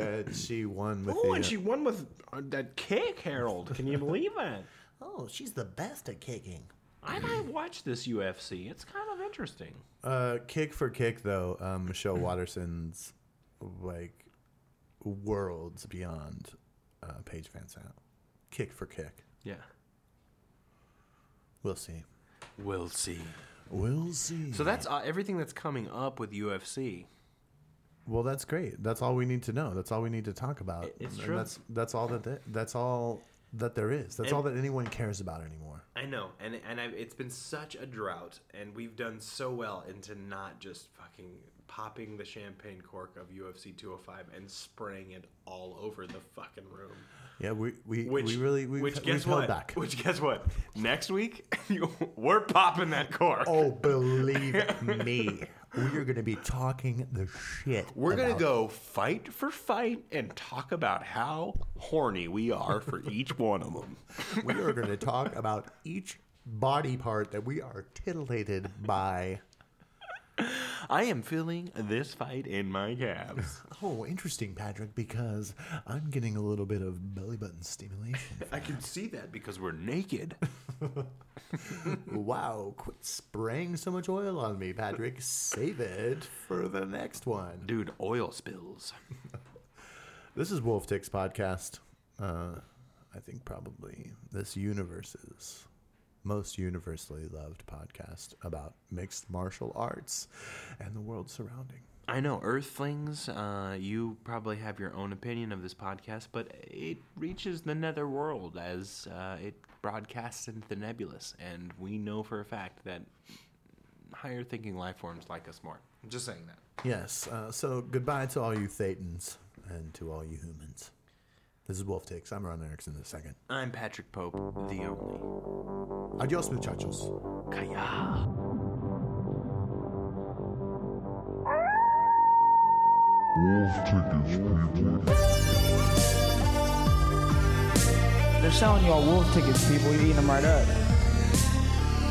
uh, she won with Oh, the. and she won with uh, that kick, Harold. Can you believe it? *laughs* oh, she's the best at kicking. I might watch this UFC. It's kind of interesting. Uh, kick for kick though, um, Michelle *clears throat* Waterson's like worlds beyond uh, Paige VanZant. Kick for kick. Yeah, We'll see. we'll see. We'll see. So that's uh, everything that's coming up with UFC. Well, that's great. That's all we need to know. That's all we need to talk about. It- it's And true. That's that's all that th- that's all that there is. That's And- all that anyone cares about anymore. I know, and and I, it's been such a drought, and we've done so well into not just fucking popping the champagne cork of UFC 205 and spraying it all over the fucking room. Yeah, we we, Which we really we which guess what? back. Which guess what? Next week *laughs* we're popping that cork. Oh, believe me, *laughs* we are going to be talking the shit. We're gonna go fight for fight and talk about how horny we are for *laughs* each one of them. We are going to talk about each body part that we are titillated by. I am feeling this fight in my calves. *laughs* Oh, interesting, Patrick, because I'm getting a little bit of belly button stimulation. *laughs* I can see that because we're naked. *laughs* wow, quit spraying so much oil on me, Patrick. Save it for the next one. Dude, oil spills. *laughs* This is Wolf Ticks Podcast. Uh, I think probably this universe's most universally loved podcast about mixed martial arts and the world surrounding. I know, Earthlings, uh, you probably have your own opinion of this podcast, but it reaches the nether world as uh, it broadcasts into the nebulous, and we know for a fact that higher thinking life forms like us more. I'm just saying that. Yes, uh, so goodbye to all you Thetans and to all you humans. This is Wolf Ticks. I'm Ron Erickson the second. I'm Patrick Pope, the only. Adios, muchachos. Kaya. They're selling y'all wolf tickets, people. You're eating them right up.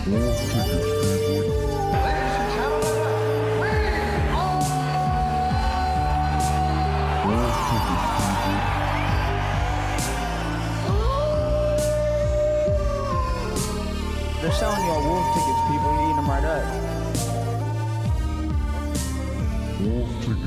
Wolf tickets, people. Wolf tickets, people. They're selling y'all wolf tickets, people. You're eating them right up. Wolf tickets.